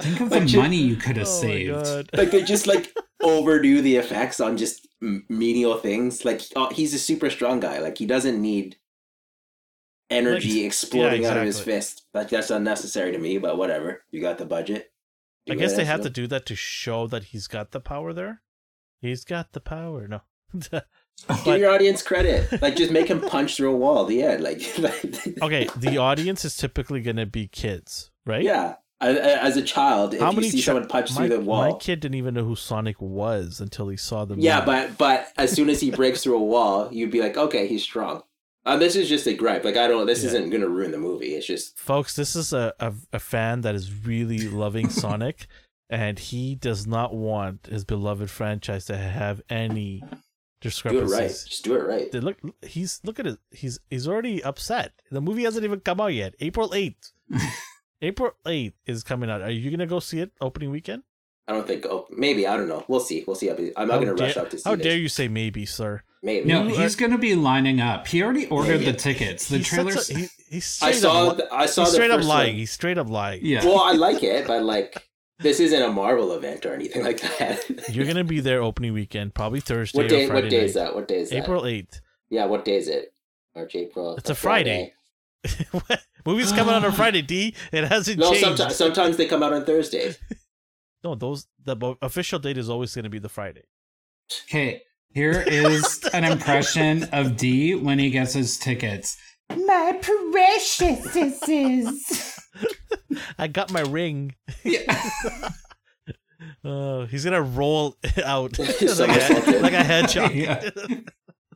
Think of Like, the ju- money you could have Oh saved. [laughs] Like they just like overdo the effects on just menial things. Like oh, he's a super strong guy. Like he doesn't need energy Like, exploding yeah, out of his fist. Like that's unnecessary to me. But whatever. You got the budget. I guess they have to do. that to show that he's got the power there. He's got the power. No. [laughs] Give your audience credit. Like just make him punch through a wall. The end. Like, [laughs] okay, [laughs] the audience is typically going to be kids, right? yeah. As, as a child, if How you many see chi- someone punch my, through the wall, my kid didn't even know who Sonic was until he saw the Yeah, movie. but but as soon as he breaks through a wall, you'd be like, okay, he's strong. Uh, this is just a gripe. Like I don't. This Yeah. isn't gonna ruin the movie. It's just folks, this is a, a a fan that is really loving [laughs] Sonic, and he does not want his beloved franchise to have any discrepancies. Do it right. Just do it right. They look he's look at it he's he's already upset the movie hasn't even come out yet april 8th [laughs] april 8th is coming out are you gonna go see it opening weekend I don't think. Oh, maybe I don't know. We'll see. We'll see. I'm not going to rush dare- out to see how this. dare you say maybe sir Maybe. No, You he's going to be lining up. He already ordered Yeah, the tickets. The He sets trailers. a- he, he's I straight saw. up, li- the- I saw he's the straight up first lying one. he's straight up lying yeah. Well, I like [laughs] it, but like this isn't a Marvel event or anything [laughs] like that. you're gonna be there opening weekend probably thursday what day? or friday What day is that? What day is that? april 8th Yeah. What day is it? March, April. It's a Friday. [laughs] What? Movies coming out on a [gasps] Friday, D. It hasn't No, changed. sometimes sometimes they come out on Thursdays. No, those the official date is always going to be the Friday. Okay, here [laughs] is an impression of D when he gets his tickets. My precious [laughs] I got my ring. Yeah. Uh, [laughs] he's gonna roll out like, a, it. like a hedgehog. Yeah.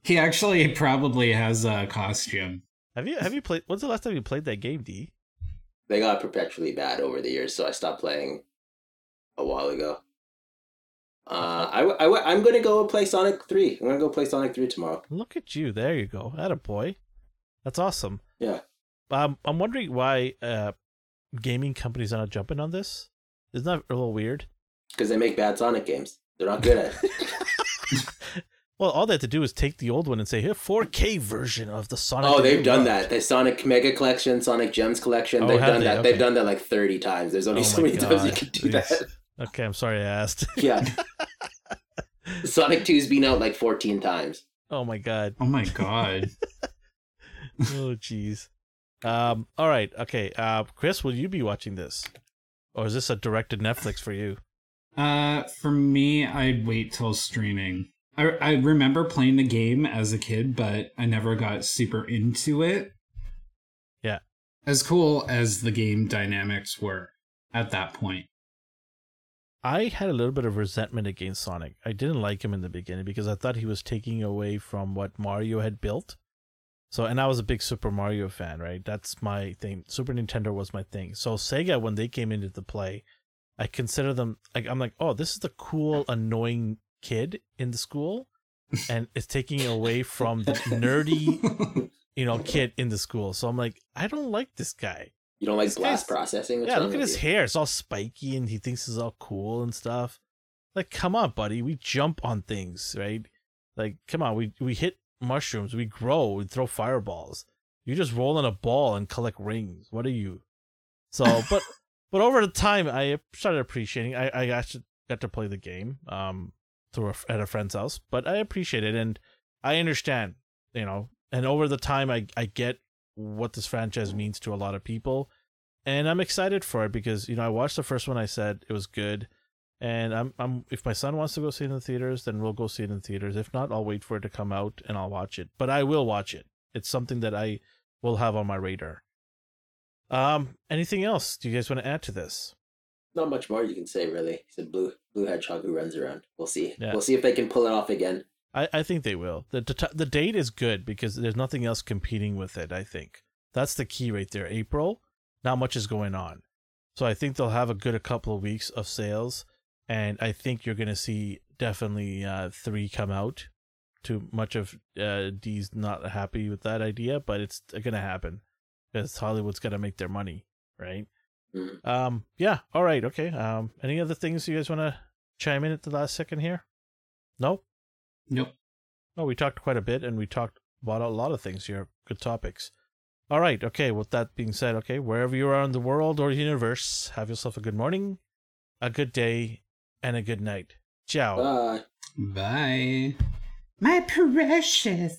He actually probably has a costume. have you have you played? When's the last time you played that game, D? They got perpetually bad over the years, so I stopped playing a while ago. Uh, I, w- I, w- I'm gonna go play Sonic Three. I'm gonna go play Sonic Three tomorrow. Look at you. There you go. Atta boy. That's awesome. Yeah. Um, I'm wondering why uh, gaming companies are not jumping on this. Isn't that a little weird? Because they make bad Sonic games. They're not good at it. [laughs] Well, all they have to do is take the old one and say, "Here, 4K version of the Sonic." oh, they've done loved." that. The Sonic Mega Collection, Sonic Gems Collection. Oh, they've done they? that. Okay. They've done that like 30 times. There's only Oh so many times you can do that. Okay, I'm sorry I asked. [laughs] Yeah. Sonic 2's been out like 14 times. oh my god. Oh my god. [laughs] [laughs] Oh jeez. Um. All right. Okay. Uh, Chris, will you be watching this, or is this a directed Netflix for you? Uh, for me, I'd wait till streaming. I, I remember playing the game as a kid, but I never got super into it. Yeah. As cool as the game dynamics were at that point. I had a little bit of resentment against Sonic. I didn't like him in the beginning because I thought he was taking away from what Mario had built. So, and I was a big Super Mario fan, right? That's my thing. Super Nintendo was my thing. So, Sega, when they came into the play, I consider them like I'm like, oh, this is the cool, annoying kid in the school, and it's taking away from the nerdy, [laughs] you know, kid in the school. So I'm like, I don't like this guy. You don't like This blast processing? What's Yeah, look at his you? hair. It's all spiky and he thinks it's all cool and stuff. Like, come on, buddy. We jump on things, right? Like, come on. We we hit mushrooms. We grow. We throw fireballs. You just roll in a ball and collect rings. What are you? So, [laughs] but but over the time, I started appreciating. I I actually got to play the game um through a, at a friend's house, but I appreciate it and I understand, you know. And over the time, I I get what this franchise means to a lot of people and I'm excited for it because you know I watched the first one. I said it was good, and I'm I'm if my son wants to go see it in the theaters, then we'll go see it in the theaters. If not, I'll wait for it to come out and I'll watch it. But I will watch it. It's something that I will have on my radar. Um, anything else? Do you guys want to add to this? Not much more you can say, really. He's a blue blue hedgehog who runs around. We'll see. Yeah. We'll see if they can pull it off again. I, I think they will. The, the the date is good because there's nothing else competing with it. I think that's the key right there. April, not much is going on, so I think they'll have a good a couple of weeks of sales, and I think you're gonna see definitely uh, three come out. Too much of uh, D's not happy with that idea, but it's gonna happen because Hollywood's gotta make their money, right? Mhm. Um, yeah. All right. Okay. Um, any other things you guys want to chime in at the last second here? No. Nope. Oh, we talked quite a bit, and we talked about a lot of things here. Good topics. All right. Okay. With that being said, okay, wherever you are in the world or universe, have yourself a good morning, a good day, and a good night. Ciao. Bye. Bye. My precious.